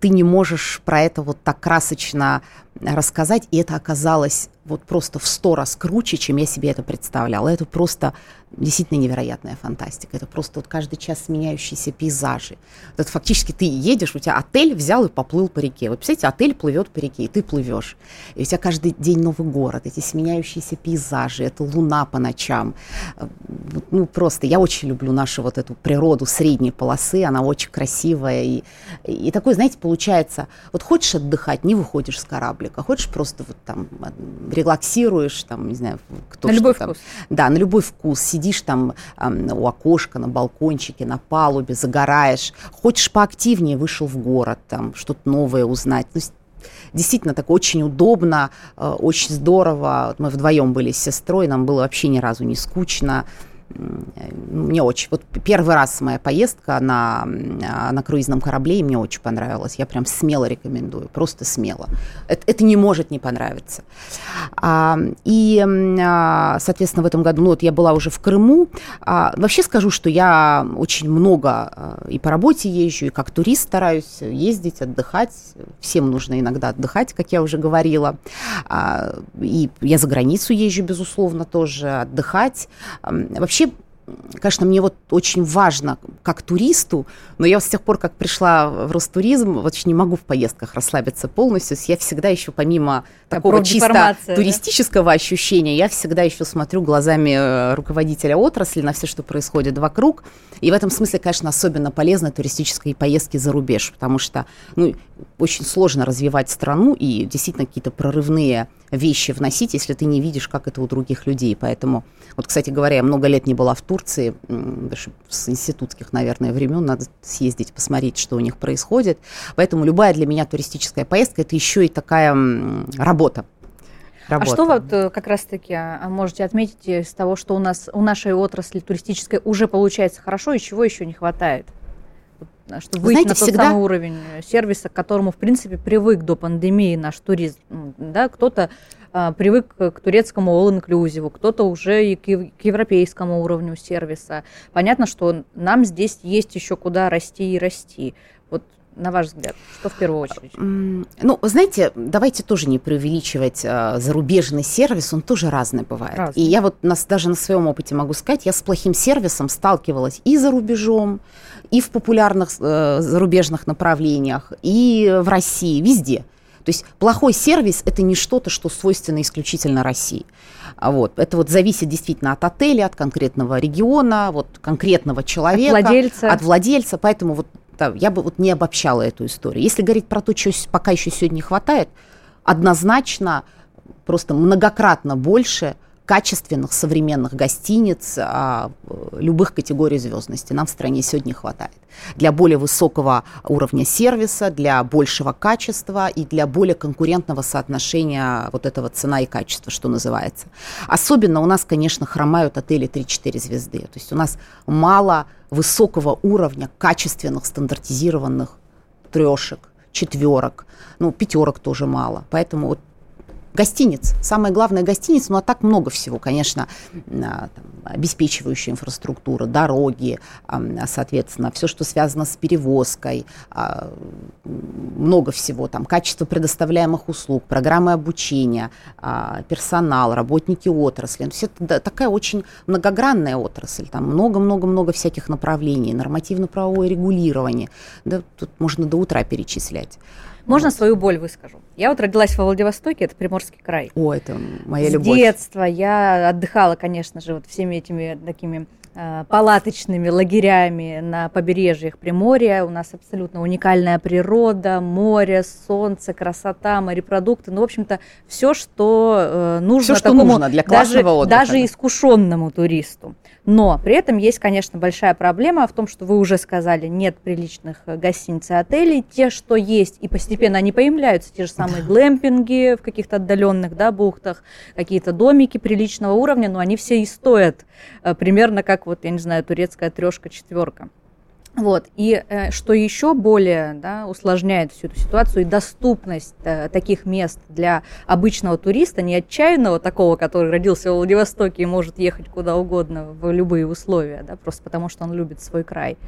ты не можешь про это вот так красочно рассказать, и это оказалось вот просто в сто раз круче, чем я себе это представляла. Это просто действительно невероятная фантастика. Это просто вот каждый час меняющиеся пейзажи. Это фактически ты едешь, у тебя отель взял и поплыл по реке. Вы представляете, отель плывет по реке, и ты плывешь. И у тебя каждый день новый город, эти сменяющиеся пейзажи, это луна по ночам. Ну, просто я очень люблю нашу вот эту природу средней полосы, она очень красивая. И, и такой, знаете, получается, вот хочешь отдыхать, не выходишь с кораблика, хочешь просто вот там релаксируешь, там, не знаю, кто На любой там. вкус. Да, на любой вкус. Сидишь там э, у окошка, на балкончике, на палубе, загораешь. Хочешь поактивнее, вышел в город, там, что-то новое узнать. Ну, действительно так очень удобно, э, очень здорово. Мы вдвоем были с сестрой, нам было вообще ни разу не скучно. Мне очень, вот первый раз моя поездка на, на круизном корабле, и мне очень понравилось. Я прям смело рекомендую, просто смело. Это, это не может не понравиться. А, и, а, соответственно, в этом году, ну вот я была уже в Крыму. А, вообще скажу, что я очень много а, и по работе езжу, и как турист стараюсь ездить, отдыхать. Всем нужно иногда отдыхать, как я уже говорила. А, и я за границу езжу, безусловно, тоже отдыхать. Вообще вообще конечно, мне вот очень важно, как туристу, но я с тех пор, как пришла в Ростуризм, вот не могу в поездках расслабиться полностью. Я всегда еще помимо такого чисто туристического да? ощущения, я всегда еще смотрю глазами э, руководителя отрасли на все, что происходит вокруг. И в этом смысле, конечно, особенно полезны туристические поездки за рубеж, потому что ну, очень сложно развивать страну и действительно какие-то прорывные вещи вносить, если ты не видишь, как это у других людей. Поэтому, вот, кстати говоря, я много лет не была в Турции, даже с институтских, наверное, времен, надо съездить, посмотреть, что у них происходит. Поэтому любая для меня туристическая поездка – это еще и такая работа. Работа. А что вот э, как раз-таки а, можете отметить из того, что у нас у нашей отрасли туристической уже получается хорошо и чего еще не хватает? А, чтобы выйти Знаете, на тот всегда... самый уровень сервиса, к которому, в принципе, привык до пандемии наш туризм. Да, кто-то а, привык к турецкому all-inclusive, кто-то уже и к, к европейскому уровню сервиса. Понятно, что нам здесь есть еще куда расти и расти. Вот на ваш взгляд, что в первую очередь? Ну, знаете, давайте тоже не преувеличивать а, зарубежный сервис, он тоже разный бывает. Разный. И я вот нас, даже на своем опыте могу сказать, я с плохим сервисом сталкивалась и за рубежом, и в популярных э, зарубежных направлениях, и в России, везде. То есть плохой сервис – это не что-то, что свойственно исключительно России. А вот. Это вот зависит действительно от отеля, от конкретного региона, вот конкретного человека. От владельца. От владельца. Поэтому вот да, я бы вот не обобщала эту историю. Если говорить про то, что пока еще сегодня не хватает, однозначно просто многократно больше – качественных современных гостиниц а, любых категорий звездности нам в стране сегодня хватает. Для более высокого уровня сервиса, для большего качества и для более конкурентного соотношения вот этого цена и качество, что называется. Особенно у нас, конечно, хромают отели 3-4 звезды. То есть у нас мало высокого уровня качественных стандартизированных трешек, четверок, ну, пятерок тоже мало. Поэтому вот гостиниц. Самое главное гостиниц, ну а так много всего, конечно, а, там, обеспечивающая инфраструктура, дороги, соответственно, все, что связано с перевозкой, а, много всего, там, качество предоставляемых услуг, программы обучения, а, персонал, работники отрасли. Есть это такая очень многогранная отрасль, там много-много-много всяких направлений, нормативно-правовое регулирование, да, тут можно до утра перечислять. Можно свою боль выскажу. Я вот родилась во Владивостоке, это Приморский край. О, это моя С любовь. С детства я отдыхала, конечно же, вот всеми этими такими палаточными лагерями на побережьях Приморья. У нас абсолютно уникальная природа, море, солнце, красота, морепродукты. Ну, в общем-то, все, что э, нужно, все, что такому, нужно для классного даже, отдыха. даже искушенному туристу. Но при этом есть, конечно, большая проблема в том, что вы уже сказали, нет приличных э, гостиниц и отелей. Те, что есть, и постепенно они появляются, те же самые глэмпинги в каких-то отдаленных да, бухтах, какие-то домики приличного уровня, но они все и стоят э, примерно как, вот, я не знаю, турецкая трешка, четверка. Вот. И э, что еще более да, усложняет всю эту ситуацию и доступность э, таких мест для обычного туриста, не отчаянного такого, который родился в Владивостоке и может ехать куда угодно в любые условия, да, просто потому что он любит свой край.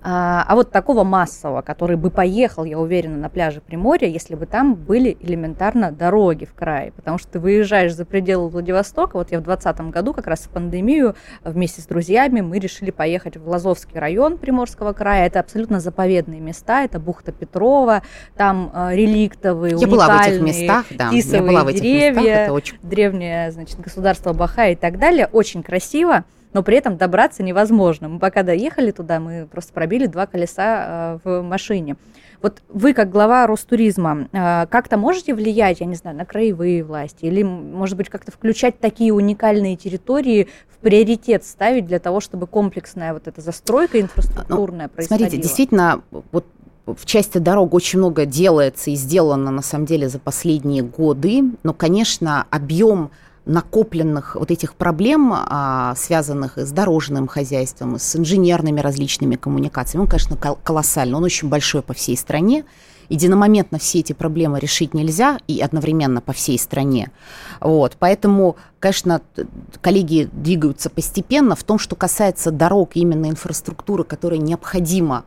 А, а вот такого массового, который бы поехал, я уверена, на пляже Приморья, если бы там были элементарно дороги в крае. Потому что ты выезжаешь за пределы Владивостока. Вот я в 2020 году, как раз в пандемию, вместе с друзьями мы решили поехать в Лазовский район Приморского края. Это абсолютно заповедные места. Это бухта Петрова, там э, реликтовые, я была в этих местах, да. тисовые я была в этих деревья, местах, это очень... древнее значит, государство Баха и так далее. Очень красиво но при этом добраться невозможно. Мы пока доехали туда, мы просто пробили два колеса э, в машине. Вот вы, как глава Ростуризма, э, как-то можете влиять, я не знаю, на краевые власти? Или, может быть, как-то включать такие уникальные территории в приоритет ставить для того, чтобы комплексная вот эта застройка инфраструктурная ну, происходила? Смотрите, действительно, вот в части дорог очень много делается и сделано, на самом деле, за последние годы. Но, конечно, объем накопленных вот этих проблем, а, связанных с дорожным хозяйством, с инженерными различными коммуникациями, он, конечно, колоссальный, он очень большой по всей стране. Единомоментно все эти проблемы решить нельзя и одновременно по всей стране. Вот. Поэтому, конечно, коллеги двигаются постепенно. В том, что касается дорог, именно инфраструктуры, которая необходима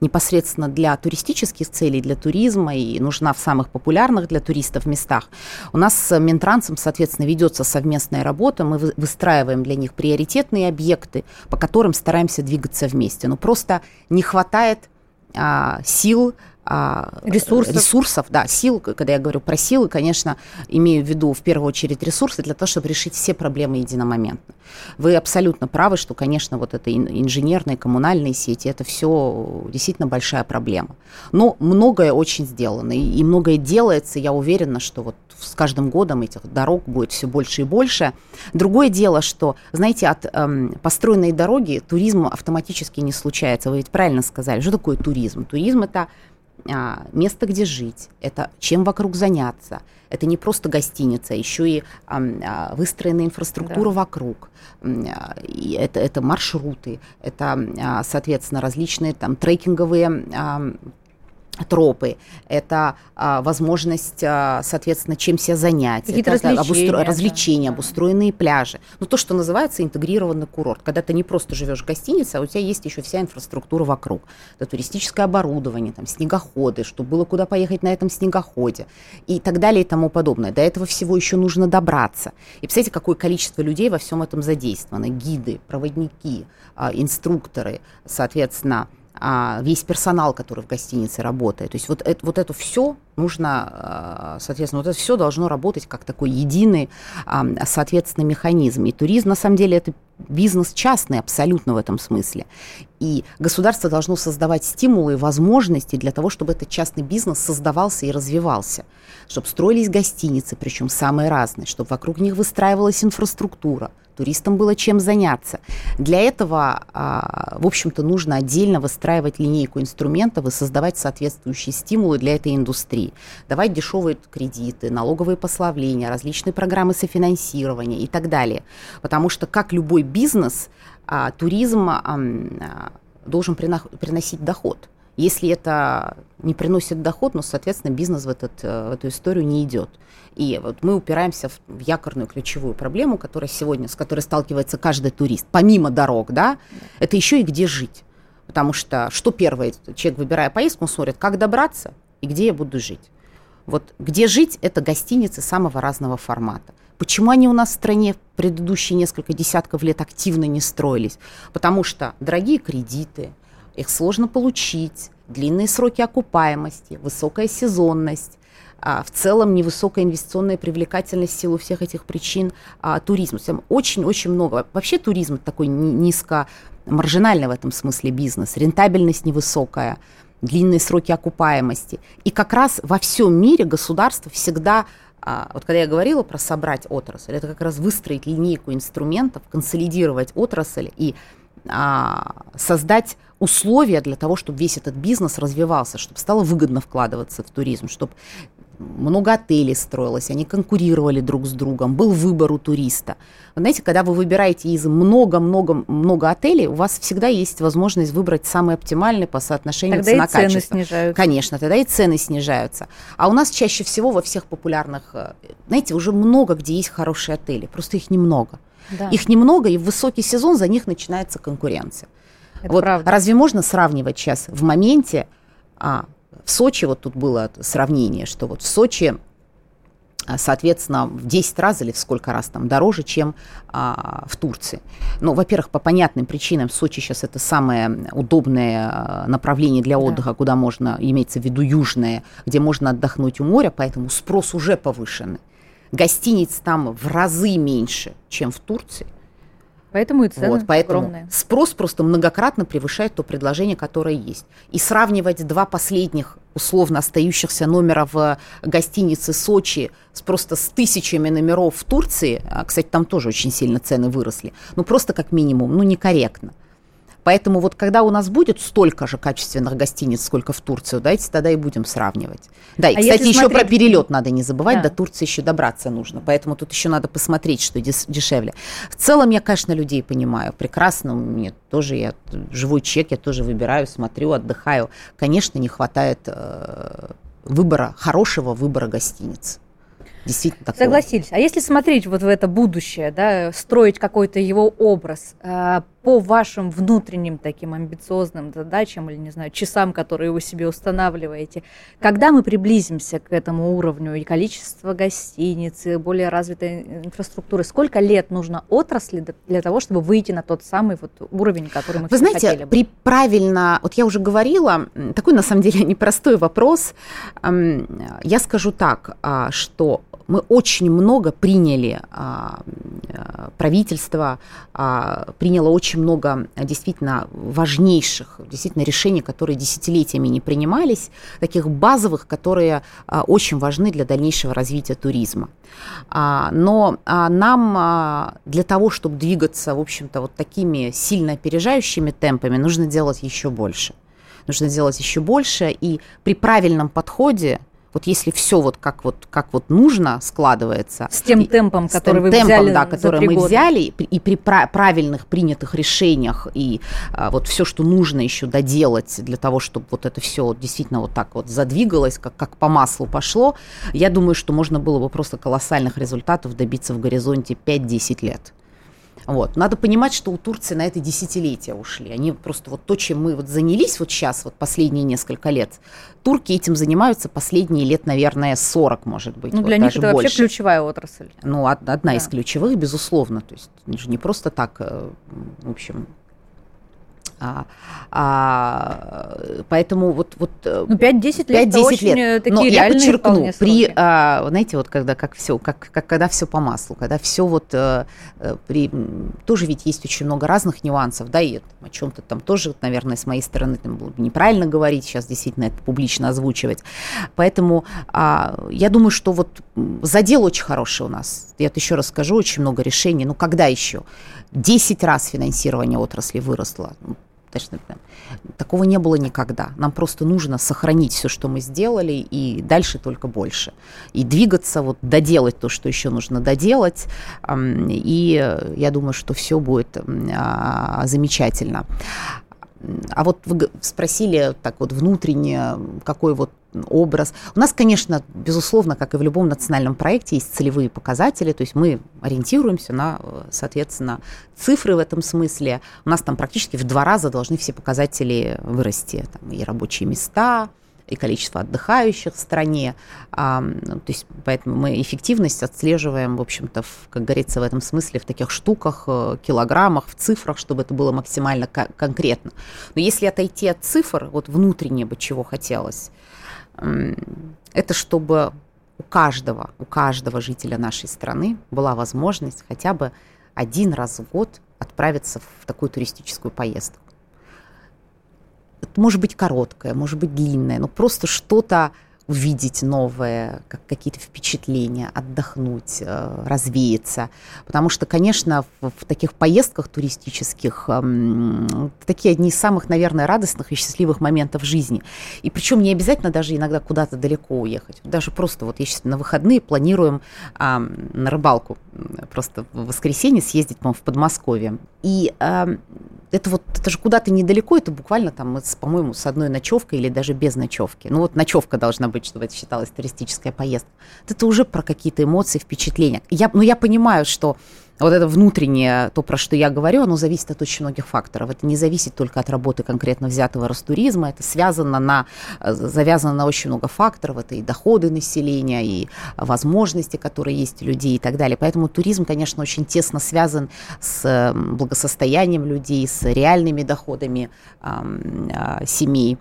непосредственно для туристических целей, для туризма и нужна в самых популярных для туристов местах. У нас с Минтрансом, соответственно, ведется совместная работа, мы выстраиваем для них приоритетные объекты, по которым стараемся двигаться вместе. Но просто не хватает а, сил, ресурсов. ресурсов, да, сил, когда я говорю про силы, конечно, имею в виду в первую очередь ресурсы для того, чтобы решить все проблемы единомоментно. Вы абсолютно правы, что, конечно, вот это инженерные, коммунальные сети, это все действительно большая проблема. Но многое очень сделано, и многое делается, я уверена, что вот с каждым годом этих дорог будет все больше и больше. Другое дело, что, знаете, от эм, построенной дороги туризм автоматически не случается. Вы ведь правильно сказали, что такое туризм? Туризм это а, место, где жить, это чем вокруг заняться. Это не просто гостиница, еще и а, выстроенная инфраструктура да. вокруг. А, это, это маршруты, это, соответственно, различные там трекинговые тропы, это а, возможность, а, соответственно, чем себя занять, Какие-то это развлечения, обустро... развлечения да. обустроенные пляжи. Ну, то, что называется интегрированный курорт, когда ты не просто живешь в гостинице, а у тебя есть еще вся инфраструктура вокруг. Это туристическое оборудование, там, снегоходы, чтобы было куда поехать на этом снегоходе и так далее и тому подобное. До этого всего еще нужно добраться. И представляете, какое количество людей во всем этом задействовано. Гиды, проводники, а, инструкторы, соответственно, а, весь персонал, который в гостинице работает. То есть вот это, вот это все нужно, а, соответственно, вот это все должно работать как такой единый, а, соответственно, механизм. И туризм, на самом деле, это бизнес частный абсолютно в этом смысле. И государство должно создавать стимулы и возможности для того, чтобы этот частный бизнес создавался и развивался. Чтобы строились гостиницы, причем самые разные, чтобы вокруг них выстраивалась инфраструктура, туристам было чем заняться. Для этого, а, в общем-то, нужно отдельно выстраивать линейку инструментов и создавать соответствующие стимулы для этой индустрии. Давать дешевые кредиты, налоговые послабления, различные программы софинансирования и так далее. Потому что, как любой бизнес, а, туризм должен приносить доход. Если это не приносит доход, ну, соответственно, бизнес в, этот, э, в эту историю не идет. И вот мы упираемся в, в якорную ключевую проблему, которая сегодня, с которой сталкивается каждый турист, помимо дорог, да, это еще и где жить. Потому что что первое, человек, выбирая поездку, он смотрит, как добраться и где я буду жить. Вот где жить, это гостиницы самого разного формата. Почему они у нас в стране предыдущие несколько десятков лет активно не строились? Потому что дорогие кредиты, их сложно получить, длинные сроки окупаемости, высокая сезонность, а, в целом невысокая инвестиционная привлекательность в силу всех этих причин а, туризма. Очень-очень много. Вообще туризм такой низко маржинальный в этом смысле бизнес, рентабельность невысокая, длинные сроки окупаемости. И как раз во всем мире государство всегда а, вот когда я говорила про собрать отрасль, это как раз выстроить линейку инструментов, консолидировать отрасль и а, создать условия для того, чтобы весь этот бизнес развивался, чтобы стало выгодно вкладываться в туризм, чтобы много отелей строилось, они конкурировали друг с другом, был выбор у туриста. Вы знаете, когда вы выбираете из много-много-много отелей, у вас всегда есть возможность выбрать самый оптимальный по соотношению цена-качество. цены снижаются. Конечно, тогда и цены снижаются. А у нас чаще всего во всех популярных, э, знаете, уже много где есть хорошие отели, просто их немного. Да. Их немного, и в высокий сезон за них начинается конкуренция. Это вот правда. разве можно сравнивать сейчас в моменте а, в Сочи, вот тут было сравнение, что вот в Сочи а, соответственно, в 10 раз или в сколько раз там дороже, чем а, в Турции. Ну, во-первых, по понятным причинам Сочи сейчас это самое удобное а, направление для отдыха, да. куда можно, имеется в виду южное, где можно отдохнуть у моря, поэтому спрос уже повышенный. Гостиниц там в разы меньше, чем в Турции. Поэтому и цены вот, поэтому огромные. Спрос просто многократно превышает то предложение, которое есть. И сравнивать два последних условно остающихся номера в гостинице Сочи с просто с тысячами номеров в Турции, а, кстати, там тоже очень сильно цены выросли, ну просто как минимум, ну некорректно. Поэтому вот когда у нас будет столько же качественных гостиниц, сколько в Турцию, давайте тогда и будем сравнивать. Да, и, а кстати, еще смотреть... про перелет надо не забывать, да. до Турции еще добраться нужно, поэтому тут еще надо посмотреть, что дешевле. В целом я, конечно, людей понимаю, прекрасно, мне тоже, я живой чек, я тоже выбираю, смотрю, отдыхаю. Конечно, не хватает э, выбора, хорошего выбора гостиниц действительно такого. Согласились. А если смотреть вот в это будущее, да, строить какой-то его образ э, по вашим внутренним таким амбициозным задачам или, не знаю, часам, которые вы себе устанавливаете, когда мы приблизимся к этому уровню и количество гостиниц, и более развитой инфраструктуры, сколько лет нужно отрасли для того, чтобы выйти на тот самый вот уровень, который мы Вы знаете, хотели бы? при правильно, вот я уже говорила, такой на самом деле *laughs* непростой вопрос. Я скажу так, а, что мы очень много приняли, а, а, правительство а, приняло очень много действительно важнейших, действительно решений, которые десятилетиями не принимались, таких базовых, которые очень важны для дальнейшего развития туризма. Но нам для того, чтобы двигаться, в общем-то, вот такими сильно опережающими темпами, нужно делать еще больше. Нужно делать еще больше, и при правильном подходе вот если все вот как вот как вот нужно складывается с тем темпом, с который тем вы темпом, взяли, да, который мы года. взяли и при правильных принятых решениях и а, вот все, что нужно еще доделать для того, чтобы вот это все вот действительно вот так вот задвигалось, как как по маслу пошло, я думаю, что можно было бы просто колоссальных результатов добиться в горизонте 5-10 лет. Вот. Надо понимать, что у Турции на это десятилетия ушли. Они просто вот то, чем мы вот занялись вот сейчас, вот последние несколько лет, турки этим занимаются последние лет, наверное, 40, может быть. Ну, вот для них это больше. вообще ключевая отрасль. Ну, одна да. из ключевых, безусловно. То есть не просто так, э, в общем, а, а, поэтому вот... вот э, ну, 5-10 лет 5-10 лет. Э, такие Но я подчеркну, при, а, знаете, вот когда как все, как, как когда все по маслу, когда все вот а, при, тоже ведь есть очень много разных нюансов, да, и о чем-то там тоже, наверное, с моей стороны там было бы неправильно говорить, сейчас действительно это публично озвучивать. Поэтому а, я думаю, что вот задел очень хороший у нас. Я еще раз скажу, очень много решений. Ну, когда еще? 10 раз финансирование отрасли выросло точно такого не было никогда. Нам просто нужно сохранить все, что мы сделали, и дальше только больше. И двигаться, вот доделать то, что еще нужно доделать. И я думаю, что все будет а, замечательно. А вот вы спросили так вот внутренне, какой вот образ. У нас, конечно, безусловно, как и в любом национальном проекте, есть целевые показатели, то есть мы ориентируемся на, соответственно, цифры в этом смысле. У нас там практически в два раза должны все показатели вырасти. Там и рабочие места, и количество отдыхающих в стране. А, ну, то есть поэтому мы эффективность отслеживаем, в общем-то, в, как говорится, в этом смысле в таких штуках, э, килограммах, в цифрах, чтобы это было максимально конкретно. Но если отойти от цифр, вот внутренне бы чего хотелось, это чтобы у каждого, у каждого жителя нашей страны была возможность хотя бы один раз в год отправиться в такую туристическую поездку. Может быть короткая, может быть длинная, но просто что-то увидеть новое, как какие-то впечатления, отдохнуть, э, развеяться. Потому что, конечно, в, в таких поездках туристических э, такие одни из самых, наверное, радостных и счастливых моментов жизни. И причем не обязательно даже иногда куда-то далеко уехать. Даже просто вот я сейчас на выходные планируем э, на рыбалку просто в воскресенье съездить, по-моему, в Подмосковье. И э, это вот, это же куда-то недалеко, это буквально там, по-моему, с одной ночевкой или даже без ночевки. Ну вот ночевка должна быть, чтобы это считалось туристическая поездка. Это уже про какие-то эмоции, впечатления. Я, ну я понимаю, что вот это внутреннее, то, про что я говорю, оно зависит от очень многих факторов. Это не зависит только от работы конкретно взятого Ростуризма, это связано на, э, завязано на очень много факторов. Это и доходы населения, и возможности, которые есть у людей и так далее. Поэтому туризм, конечно, очень тесно связан с благосостоянием людей, с реальными доходами э, семей.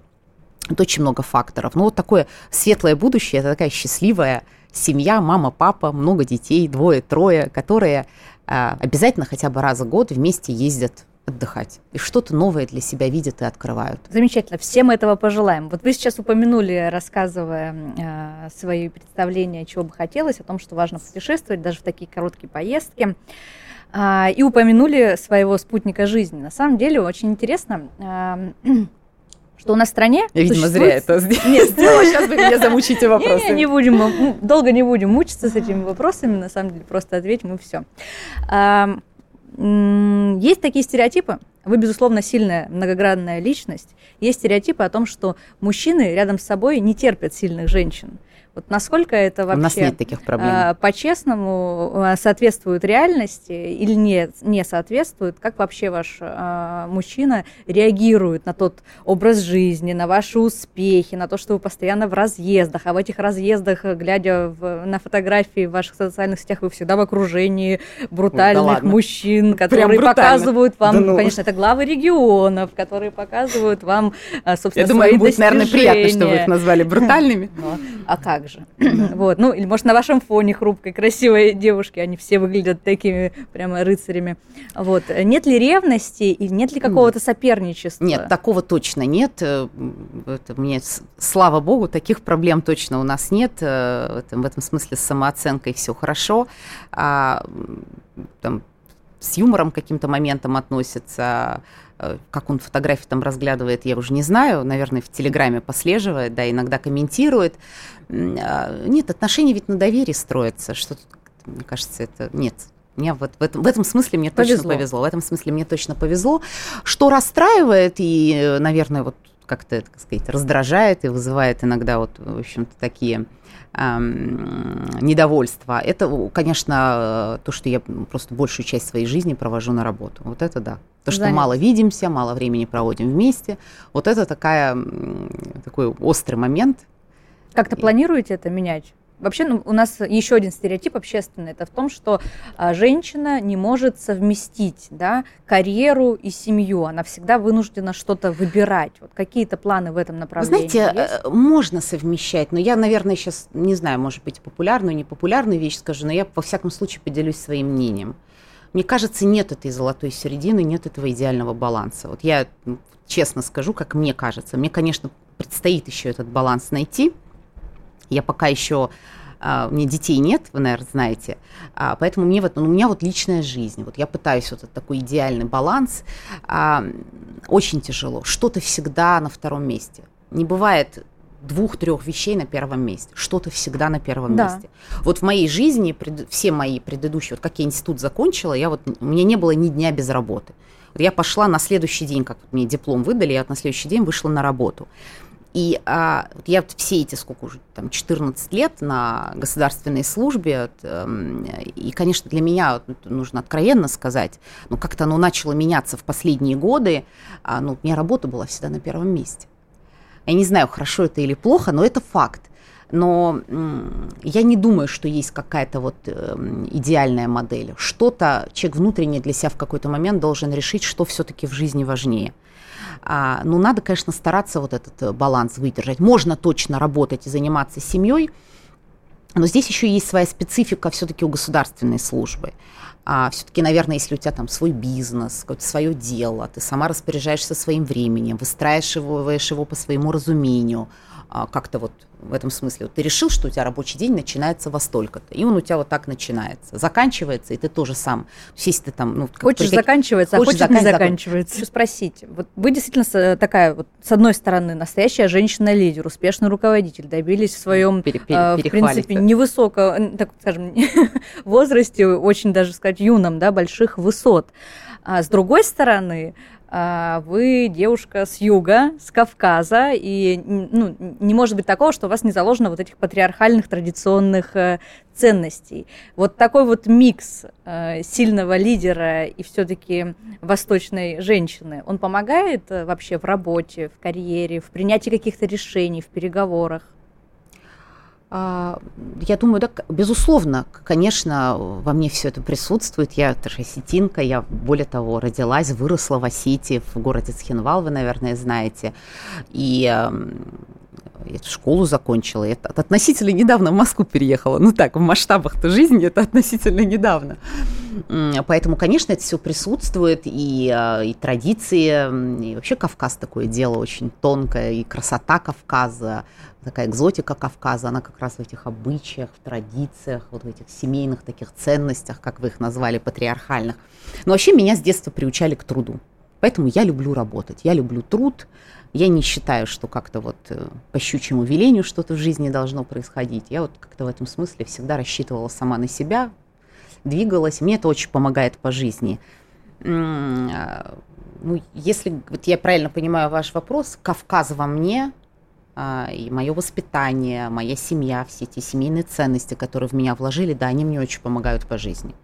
Это очень много факторов. Но вот такое светлое будущее, это такая счастливая семья, мама, папа, много детей, двое, трое, которые а, обязательно хотя бы раз в год вместе ездят отдыхать. И что-то новое для себя видят и открывают. Замечательно. Всем этого пожелаем. Вот вы сейчас упомянули, рассказывая э, свои представления, чего бы хотелось, о том, что важно путешествовать даже в такие короткие поездки. а, и упомянули своего спутника жизни. На самом деле очень интересно, что у нас в стране Видимо, существует... зря это Нет, сделала, сейчас вы меня замучите *laughs* вопросами. Не, не будем, долго не будем мучиться с этими вопросами, на самом деле, просто ответим и все. Есть такие стереотипы, вы, безусловно, сильная, многогранная личность. Есть стереотипы о том, что мужчины рядом с собой не терпят сильных женщин. Вот насколько это вообще У нас нет таких проблем. А, по-честному а, соответствует реальности или нет, не соответствует? Как вообще ваш а, мужчина реагирует на тот образ жизни, на ваши успехи, на то, что вы постоянно в разъездах, а в этих разъездах, глядя в, на фотографии в ваших социальных сетях, вы всегда в окружении брутальных да мужчин, которые показывают вам, да ну. конечно, это главы регионов, которые показывают вам, собственно, Я думаю, свои будет, наверное, приятно, что вы их назвали брутальными. А как же? *coughs* Вот, ну, или, может, на вашем фоне хрупкой, красивой девушки, они все выглядят такими прямо рыцарями. Вот. Нет ли ревности и нет ли какого-то соперничества? Нет, такого точно нет. Это мне, слава богу, таких проблем точно у нас нет. Э, в этом смысле с самооценкой все хорошо. А, там, с юмором каким-то моментом относится, э, как он фотографии там разглядывает, я уже не знаю, наверное, в Телеграме послеживает, да, иногда комментирует. А, нет, отношения ведь на доверии строятся, что мне кажется, это нет, мне вот в этом, в этом смысле мне повезло. точно повезло. В этом смысле мне точно повезло. Что расстраивает и, наверное, вот как-то, так сказать, раздражает и вызывает иногда вот, в общем-то, такие недовольства. Это, конечно, то, что я просто большую часть своей жизни провожу на работу. Вот это да. То, что Занят. мало видимся, мало времени проводим вместе. Вот это такая, такой острый момент. Как-то планируете это менять? Вообще, ну, у нас еще один стереотип общественный, это в том, что а, женщина не может совместить да, карьеру и семью, она всегда вынуждена что-то выбирать. Вот какие-то планы в этом направлении Знаете, есть? Э, можно совмещать, но я, наверное, сейчас, не знаю, может быть, популярную, непопулярную вещь скажу, но я, во всяком случае, поделюсь своим мнением. Мне кажется, нет этой золотой середины, нет этого идеального баланса. Вот я честно скажу, как мне кажется. Мне, конечно, предстоит еще этот баланс найти – я пока еще Uh, у меня детей нет, вы, наверное, знаете, uh, поэтому мне вот, ну, у меня вот личная жизнь, вот я пытаюсь вот этот такой идеальный баланс, uh, очень тяжело, что-то всегда на втором месте, не бывает двух-трех вещей на первом месте, что-то всегда на первом да. месте. Вот в моей жизни пред, все мои предыдущие, вот как я институт закончила, я вот, у меня не было ни дня без работы. Вот я пошла на следующий день, как мне диплом выдали, я на следующий день вышла на работу. И а, я все эти, сколько уже, там, 14 лет на государственной службе, э, и, конечно, для меня нужно откровенно сказать, ну, как-то оно начало меняться в последние годы, а, ну, у меня работа была всегда на первом месте. Я не знаю, хорошо это или плохо, но это факт. Но я не думаю, что есть какая-то вот э, идеальная модель. Что-то человек внутренне для себя в какой-то момент должен решить, что все-таки в жизни важнее. А, ну, надо, конечно, стараться вот этот э, баланс выдержать. Можно точно работать и заниматься семьей, но здесь еще есть своя специфика все-таки у государственной службы. А все-таки, наверное, если у тебя там свой бизнес, какое-то свое дело, ты сама распоряжаешься своим временем, выстраиваешь его по своему разумению, как-то вот в этом смысле. Вот ты решил, что у тебя рабочий день начинается во столько-то, и он у тебя вот так начинается. Заканчивается, и ты тоже сам. Если ты там, ну, хочешь заканчивается, а хочешь, а хочешь не заканчивается. Хочу спросить, вот вы действительно такая вот, с одной стороны, настоящая женщина-лидер, успешный руководитель, добились в своем, пере, пере, э, в принципе, невысоком, так скажем, *laughs* возрасте, очень даже сказать юном, да, больших высот. А с другой стороны, а, вы девушка с юга, с Кавказа, и ну, не может быть такого, что у вас не заложено вот этих патриархальных традиционных э, ценностей. Вот такой вот микс э, сильного лидера и все-таки восточной женщины, он помогает э, вообще в работе, в карьере, в принятии каких-то решений, в переговорах? Я думаю, да, безусловно, конечно, во мне все это присутствует. Я тоже осетинка, я, более того, родилась, выросла в Осетии, в городе Цхинвал, вы, наверное, знаете. И я школу закончила, я относительно недавно в Москву переехала. Ну так, в масштабах-то жизни это относительно недавно. Поэтому, конечно, это все присутствует, и, а, и традиции, и вообще Кавказ такое дело очень тонкое, и красота Кавказа, такая экзотика Кавказа, она как раз в этих обычаях, в традициях, вот в этих семейных таких ценностях, как вы их назвали, патриархальных. Но вообще меня с детства приучали к труду. Поэтому я люблю работать, я люблю труд, я не считаю, что как-то вот э, по щучьему велению что-то в жизни должно происходить. Я вот как-то в этом смысле всегда рассчитывала сама на себя, двигалась. Мне это очень помогает по жизни. А, ну, если вот я правильно понимаю ваш вопрос, Кавказ во мне а, и мое воспитание, моя семья, все эти семейные ценности, которые в меня вложили, да, они мне очень помогают по жизни.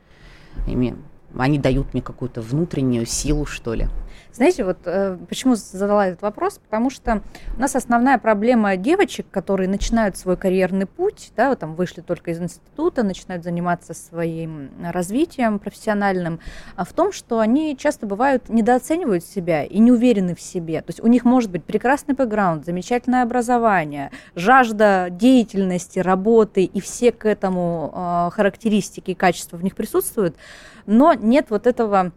Ими, они дают мне какую-то внутреннюю силу, что ли. Знаете, вот э, почему задала этот вопрос? Потому что у нас основная проблема девочек, которые начинают свой карьерный путь, да, вот там вышли только из института, начинают заниматься своим развитием профессиональным, а в том, что они часто бывают недооценивают себя и не уверены в себе. То есть у них может быть прекрасный бэкграунд, замечательное образование, жажда деятельности, работы, и все к этому э, характеристики и качества в них присутствуют, но нет вот этого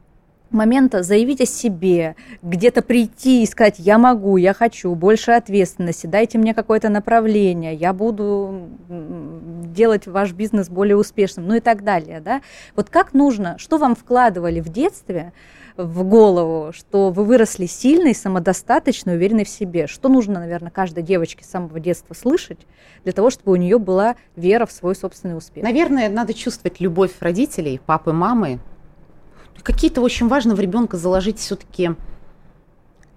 момента заявить о себе, где-то прийти и сказать, я могу, я хочу, больше ответственности, дайте мне какое-то направление, я буду делать ваш бизнес более успешным, ну и так далее. Да? Вот как нужно, что вам вкладывали в детстве в голову, что вы выросли сильной, самодостаточной, уверенной в себе? Что нужно, наверное, каждой девочке с самого детства слышать для того, чтобы у нее была вера в свой собственный успех? Наверное, надо чувствовать любовь родителей, папы, мамы, какие-то очень важно в ребенка заложить все-таки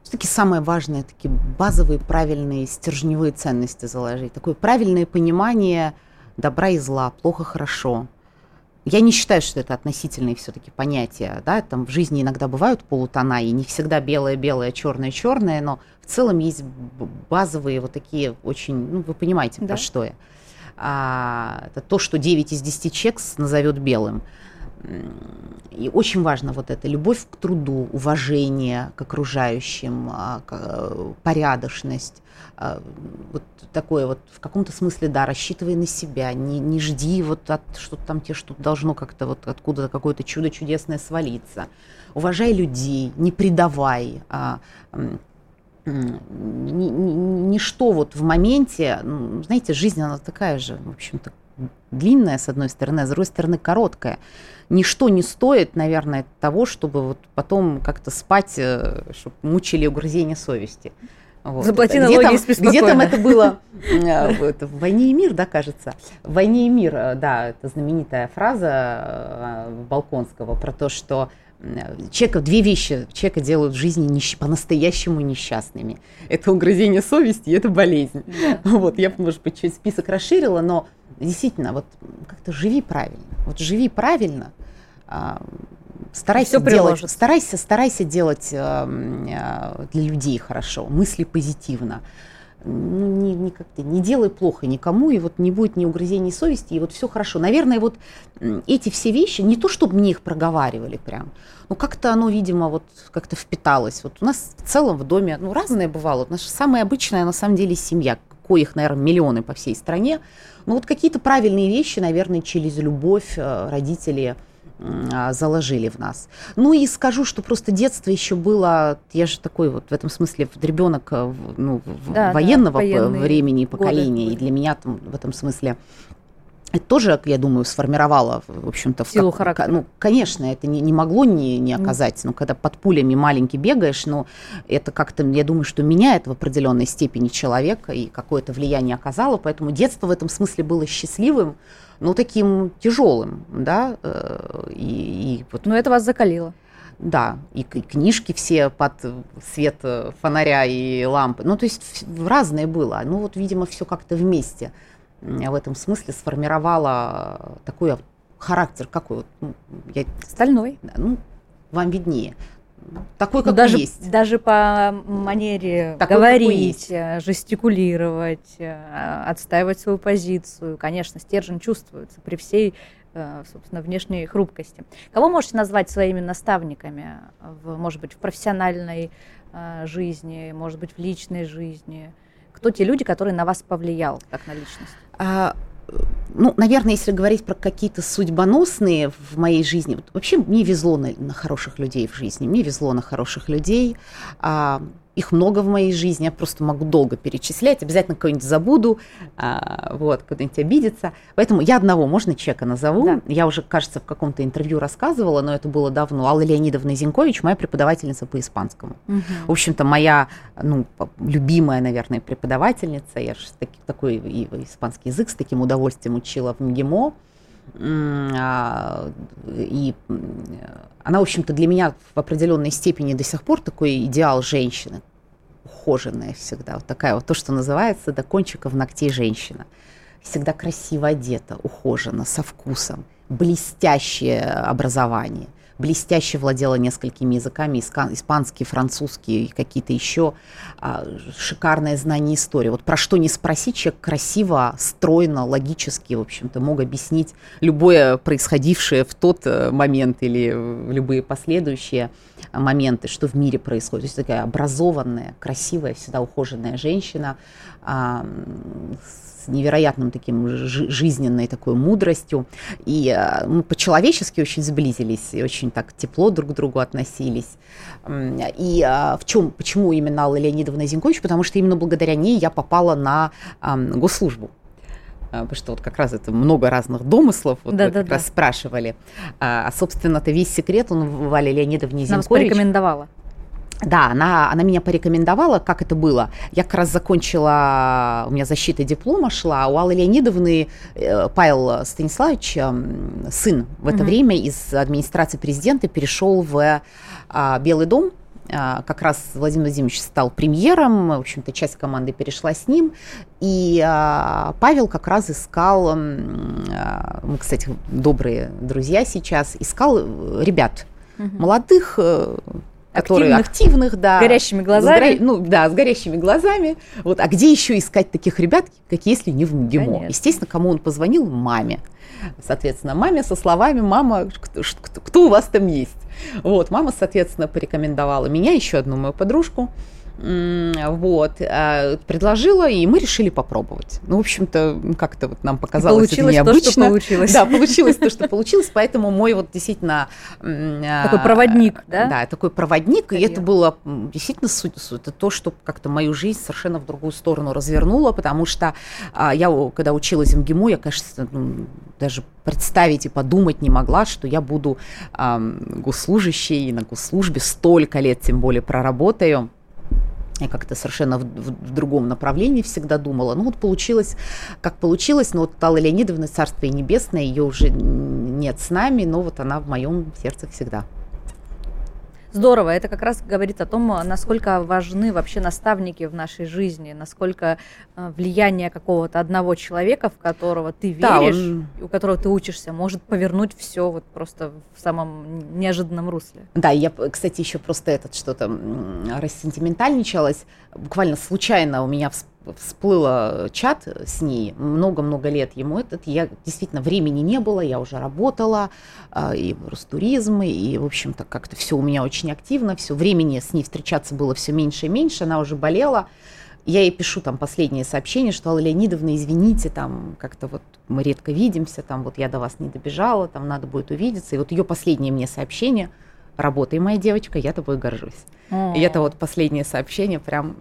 все-таки самое важное, такие базовые, правильные, стержневые ценности заложить. Такое правильное понимание добра и зла, плохо, хорошо. Я не считаю, что это относительные все-таки понятия. Да? Там в жизни иногда бывают полутона, и не всегда белое-белое, черное-черное, но в целом есть базовые вот такие очень, ну, вы понимаете, да. про что я. А, это то, что 9 из 10 чекс назовет белым. И очень важно вот это любовь к труду, уважение к окружающим, а, порядочность, а, вот такое вот в каком-то смысле, да, рассчитывай на себя, не, не жди вот от что-то там тебе что-то должно как-то вот откуда-то какое-то чудо чудесное свалиться. Уважай людей, не предавай, а, ничто вот в моменте, знаете, жизнь она такая же, в общем-то, длинная с одной стороны, а с другой стороны короткая ничто не стоит, наверное, того, чтобы вот потом как-то спать, э, чтобы мучили угрызения совести. Вот. Заплати налоги где там, где там это было? *laughs* Э, в «Войне и мир», да, кажется. «В войне и мир», э, да, это знаменитая фраза Балконского про то, что человека, две вещи человека делают в жизни нищ, по-настоящему несчастными. Это угрызение совести и это болезнь. Да. Вот, я, может быть, чуть список расширила, но действительно, вот как-то живи правильно. Вот живи правильно, а, старайся Все делать, старайся, старайся делать э, э, для людей хорошо, мысли позитивно. Ну, не, не, как-то, не делай плохо никому, и вот не будет ни угрызений совести, и вот все хорошо. Наверное, вот эти все вещи, не то чтобы мне их проговаривали прям, но как-то оно, видимо, вот как-то впиталось. Вот у нас в целом в доме, ну, разное бывало. Вот наша самая обычная, на самом деле, семья, коих, наверное, миллионы по всей стране. Ну, вот какие-то правильные вещи, наверное, через любовь э, родители а, заложили в нас. Ну и скажу, что просто детство еще было, я же такой вот в этом смысле ребенок э, ну, да, военного да, времени поколения, годы. и для меня там, в этом смысле это тоже, я думаю, сформировало, в общем-то, силу как, характера. Ну, конечно, это не, не могло не, не оказать. Ну, когда под пулями маленький бегаешь, но это как-то, я думаю, что меняет в определенной степени человека и какое-то влияние оказало. Поэтому детство в этом смысле было счастливым, но таким тяжелым, да. Э, и, и вот. Но это вас закалило. Да, и, и книжки все под свет фонаря и лампы. Ну, то есть разное было. Ну, вот, видимо, все как-то вместе в этом смысле сформировала такой характер, какой ну, я, стальной. Ну, вам виднее. Такой, как даже, есть. Даже по манере Такой, говорить, э, жестикулировать, э, отстаивать свою позицию. Конечно, стержень чувствуется при всей, э, собственно, внешней хрупкости. Кого можете назвать своими наставниками, в, может быть, в профессиональной жизни, может быть, в личной жизни? Кто те люди, которые на вас повлиял, как на личность? А, ну, наверное, если говорить про какие-то судьбоносные в моей жизни, вообще мне везло на, на хороших людей в жизни, мне везло на хороших людей. А, их много в моей жизни, я просто могу долго перечислять, обязательно кого-нибудь забуду, а, вот, кто-нибудь обидится. Поэтому я одного, можно человека назову? Да. Я уже, кажется, в каком-то интервью рассказывала, но это было давно. Алла Леонидовна Зинкович, моя преподавательница по испанскому. Угу. В общем-то, моя, ну, любимая, наверное, преподавательница. Я же таки, такой и испанский язык с таким удовольствием учила в МГИМО. А, и она, в общем-то, для меня в определенной степени до сих пор такой идеал женщины, ухоженная всегда, вот такая вот то, что называется до кончиков ногтей женщина. Всегда красиво одета, ухожена, со вкусом, блестящее образование – блестяще владела несколькими языками, испанский, французский какие-то еще, а, шикарное знание истории. Вот про что не спросить, человек красиво, стройно, логически, в общем-то, мог объяснить любое происходившее в тот э, момент или любые последующие моменты, что в мире происходит. То есть такая образованная, красивая, всегда ухоженная женщина а, с невероятным таким жизненной такой мудростью. И э, мы по-человечески очень сблизились, и очень так тепло друг к другу относились. И э, в чем, почему именно Алла Леонидовна Зинкович? Потому что именно благодаря ней я попала на госслужбу э, потому что вот как раз это много разных домыслов, вот да, вы да, как да. раз спрашивали. А, собственно-то весь секрет он в Вале Леонидовне Зинкович. Нам порекомендовала. Да, она, она меня порекомендовала, как это было. Я как раз закончила, у меня защита диплома шла, у Аллы Леонидовны э, Павел Станиславович, э, сын, в это угу. время из администрации президента перешел в э, Белый дом, а, как раз Владимир Владимирович стал премьером, в общем-то, часть команды перешла с ним, и а, Павел как раз искал, а, мы, кстати, добрые друзья сейчас, искал ребят, угу. молодых, э, которые активных, активных да. С горящими глазами. С горя... Ну, да, с горящими глазами. Вот. А где еще искать таких ребят, как если не в МГИМО? Естественно, кому он позвонил? Маме. Соответственно, маме со словами «Мама, кто, кто у вас там есть?» Вот, мама, соответственно, порекомендовала меня, еще одну мою подружку, вот, а, предложила, и мы решили попробовать. Ну, в общем-то, как-то вот нам показалось получилось это необычно. То, что получилось. Да, получилось то, что получилось, поэтому мой вот действительно... А, такой проводник, да? Да, такой проводник, и это было действительно суть, это то, что как-то мою жизнь совершенно в другую сторону развернуло, потому что а, я, когда училась в МГИМО, я, конечно, ну, даже представить и подумать не могла, что я буду госслужащей на госслужбе столько лет, тем более проработаю. Я как-то совершенно в, в, в другом направлении всегда думала. Ну вот получилось, как получилось, но вот Алла Леонидовна, Царствие Небесное, ее уже нет с нами, но вот она в моем сердце всегда. Здорово, это как раз говорит о том, насколько важны вообще наставники в нашей жизни, насколько э, влияние какого-то одного человека, в которого ты веришь, да, он... у которого ты учишься, может повернуть все вот просто в самом неожиданном русле. Да, я, кстати, еще просто этот что-то рассентиментальничалась, буквально случайно у меня всплыло всплыло чат с ней много-много лет ему этот я действительно времени не было я уже работала а, и в Ростуризм и в общем-то как-то все у меня очень активно все времени с ней встречаться было все меньше и меньше она уже болела я ей пишу там последнее сообщение, что Алла Леонидовна, извините, там как-то вот мы редко видимся, там вот я до вас не добежала, там надо будет увидеться. И вот ее последнее мне сообщение, работай, моя девочка, я тобой горжусь. И это вот последнее сообщение прям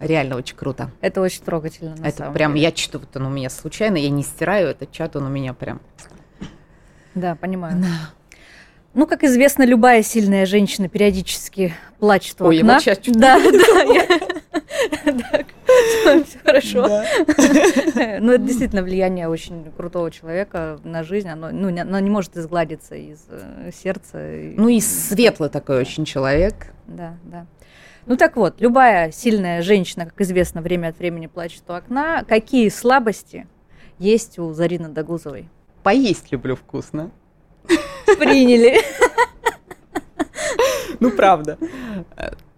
Реально очень круто. Это очень трогательно. На это самом прям, деле. я читаю, вот он у меня случайно, я не стираю этот чат, он у меня прям. Да, понимаю. Да. Ну, как известно, любая сильная женщина периодически плачет у Ой, окна. Ой, сейчас чуть Да, да, *laughs* все хорошо. *laughs* Ну, это действительно влияние очень крутого человека на жизнь. Оно, ну, оно не может изгладиться из э, сердца. Ну, и светлый такой очень человек. Да, да. Ну так вот, любая сильная женщина, как известно, время от времени плачет у окна. Какие слабости есть у Зарины Дагузовой? Поесть люблю вкусно. Приняли. Ну, правда.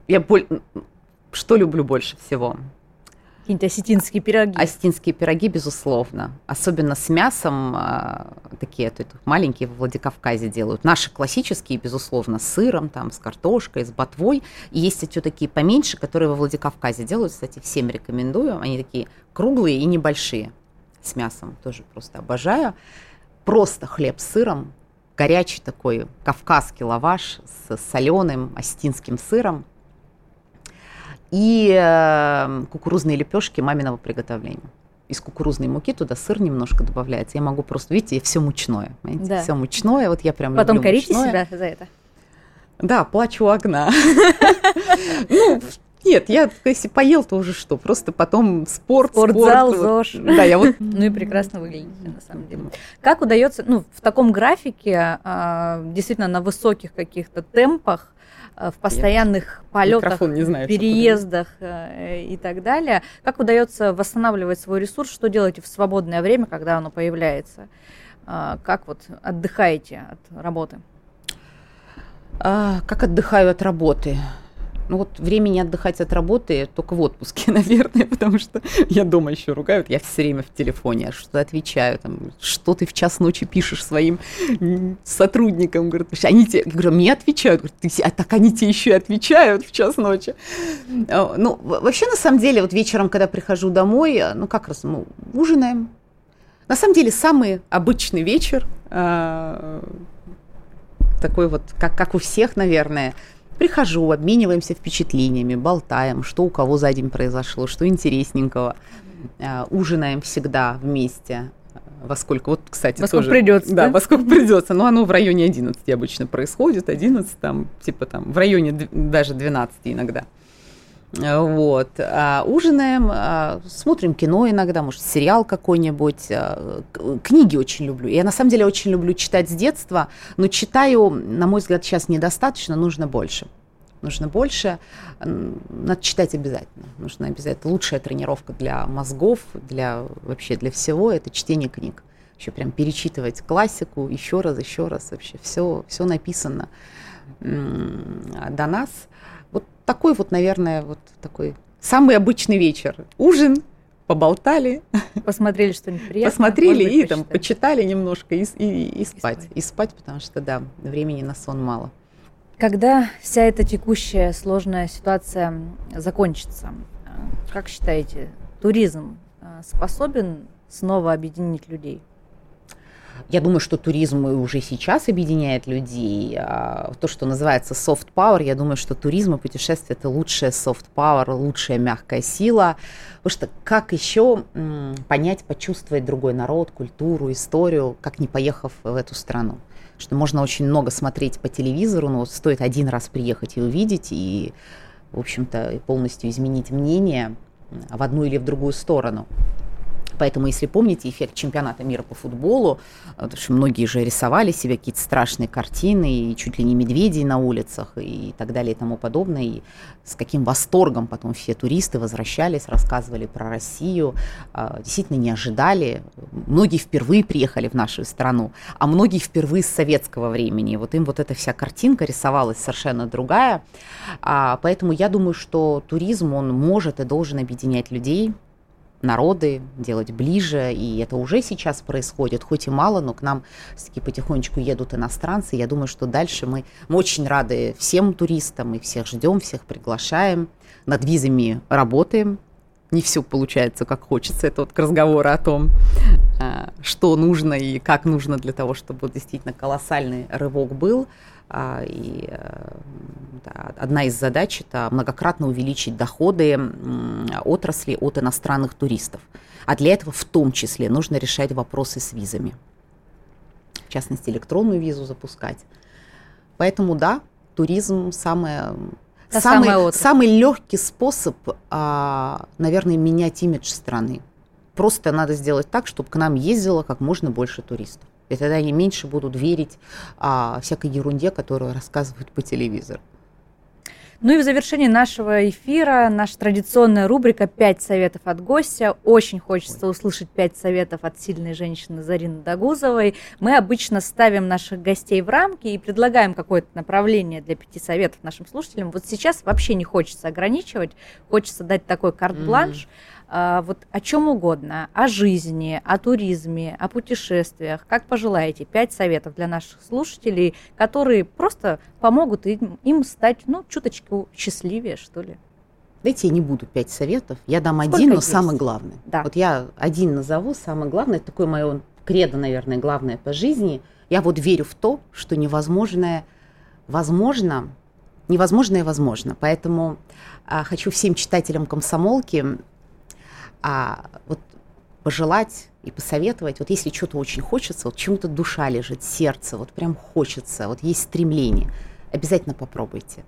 Я боль... Что люблю больше всего? Какие-нибудь осетинские пироги. Осетинские пироги, безусловно. Особенно с мясом. А, такие то, маленькие в Владикавказе делают. Наши классические, безусловно, с сыром, там, с картошкой, с ботвой. И есть еще такие поменьше, которые во Владикавказе делают. Кстати, всем рекомендую. Они такие круглые и небольшие. С мясом тоже просто обожаю. Просто хлеб с сыром. Горячий такой кавказский лаваш с соленым осетинским сыром – и э, кукурузные лепешки маминого приготовления. Из кукурузной муки туда сыр немножко добавляется. Я могу просто, видите, все мучное. Да. Все мучное. Вот я прям Потом люблю корите мучное. себя за это? Да, плачу у окна. *laughs* Ну, нет, я если поел, то уже что? Просто потом спорт, Спортзал, спорт, ЗОЖ. Да, я вот... Ну и прекрасно выглядите, на самом деле. Как удается, ну, в таком графике, а, действительно, на высоких каких-то темпах, в постоянных полетах, не знаю, переездах э, и так далее. Как удается восстанавливать свой ресурс? Что делаете в свободное время, когда оно появляется? А, как вот отдыхаете от работы? А, как отдыхаю от работы? Ну вот времени отдыхать от работы только в отпуске, *laughs* наверное, потому что я дома еще ругаю, я все время в телефоне, что отвечаю, там, что ты в час ночи пишешь своим сотрудникам, говорят, они тебе, я говорю, мне отвечают, говорят, ты, а так они тебе еще и отвечают в час ночи. А, ну, вообще, на самом деле, вот вечером, когда прихожу домой, ну, как раз, мы ужинаем. На самом деле, самый обычный вечер, а, такой вот, как, как у всех, наверное, Прихожу, обмениваемся впечатлениями, болтаем, что у кого за день произошло, что интересненького. Э, ужинаем всегда вместе. Во сколько, вот, кстати, во сколько тоже, придется, да, да, во сколько придется. Но оно в районе 11 обычно происходит, 11 там, типа там, в районе даже 12 иногда. Вот. А ужинаем, а, смотрим кино иногда, может, сериал какой-нибудь. А, книги очень люблю. Я на самом деле очень люблю читать с детства, но читаю, на мой взгляд, сейчас недостаточно, нужно больше. Нужно больше. Надо читать обязательно. Нужно обязательно. Лучшая тренировка для мозгов, для вообще для всего это чтение книг. Еще прям перечитывать классику еще раз, еще раз. Вообще все, все написано до нас такой вот, наверное, вот такой самый обычный вечер. Ужин, поболтали. Посмотрели что-нибудь приятное. Посмотрели и там почитали немножко и, и, и, спать. и спать. И спать, потому что, да, времени на сон мало. Когда вся эта текущая сложная ситуация закончится, как считаете, туризм а, способен снова объединить людей? Я думаю, что туризм уже сейчас объединяет людей. А то, что называется soft power, я думаю, что туризм и путешествие – это лучшая soft power, лучшая мягкая сила. Потому что как еще понять, почувствовать другой народ, культуру, историю, как не поехав в эту страну? Что можно очень много смотреть по телевизору, но стоит один раз приехать и увидеть, и, в общем-то, полностью изменить мнение в одну или в другую сторону. Поэтому, если помните эффект чемпионата мира по футболу, э, потому что многие же рисовали себе какие-то страшные картины, и чуть ли не медведей на улицах, и так далее, и тому подобное, и с каким восторгом потом все туристы возвращались, рассказывали про Россию, а, действительно не ожидали. Многие впервые приехали в нашу страну, а многие впервые с советского времени. Вот им вот эта вся картинка рисовалась совершенно другая. А, поэтому я думаю, что туризм, он может и должен объединять людей, народы, делать ближе, и это уже сейчас происходит, хоть и мало, но к нам таки потихонечку едут иностранцы. Я думаю, что дальше мы, мы очень рады всем туристам, и всех ждем, всех приглашаем, над визами работаем. Не все получается, как хочется. Это вот к разговору о том, а, что нужно и как нужно для того, чтобы действительно колоссальный рывок был. А, и э, да, одна из задач – это многократно увеличить доходы отрасли от иностранных туристов. А для этого в том числе нужно решать вопросы с визами. В частности, электронную визу запускать. Поэтому да, туризм самое, самый, самый легкий способ, а, наверное, менять имидж страны. Просто надо сделать так, чтобы к нам ездило как можно больше туристов. И тогда они меньше будут верить а, всякой ерунде, которую рассказывают по телевизору. Ну и в завершении нашего эфира наша традиционная рубрика «Пять советов от гостя». Очень хочется Ой. услышать пять советов от сильной женщины Зарины Дагузовой. Мы обычно ставим наших гостей в рамки и предлагаем какое-то направление для пяти советов нашим слушателям. Вот сейчас вообще не хочется ограничивать, хочется дать такой карт-бланш. Mm-hmm вот о чем угодно, о жизни, о туризме, о путешествиях, как пожелаете. Пять советов для наших слушателей, которые просто помогут им, им стать, ну, чуточку счастливее, что ли. Дайте я не буду пять советов, я дам Сколько один, но есть? самый главный. Да. Вот я один назову, самый главный, это такое мое кредо, наверное, главное по жизни. Я вот верю в то, что невозможное возможно, невозможное возможно. Поэтому а, хочу всем читателям комсомолки а, вот пожелать и посоветовать, вот если что-то очень хочется, вот чему-то душа лежит, сердце, вот прям хочется, вот есть стремление, обязательно попробуйте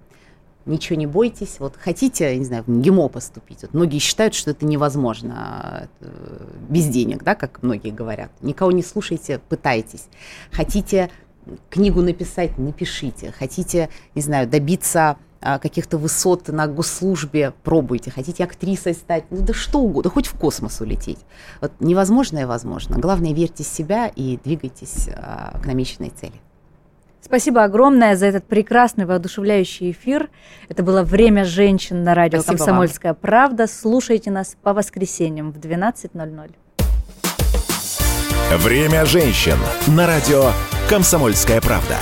ничего не бойтесь. Вот хотите, не знаю, в МГИМО поступить. Вот многие считают, что это невозможно без денег, да, как многие говорят. Никого не слушайте, пытайтесь. Хотите книгу написать, напишите. Хотите, не знаю, добиться каких-то высот на госслужбе, пробуйте. Хотите актрисой стать, ну да что угодно, хоть в космос улететь. Вот невозможное возможно. Главное, верьте в себя и двигайтесь а, к намеченной цели. Спасибо огромное за этот прекрасный, воодушевляющий эфир. Это было «Время женщин» на радио Спасибо «Комсомольская вам. правда». Слушайте нас по воскресеньям в 12.00. «Время женщин» на радио «Комсомольская правда».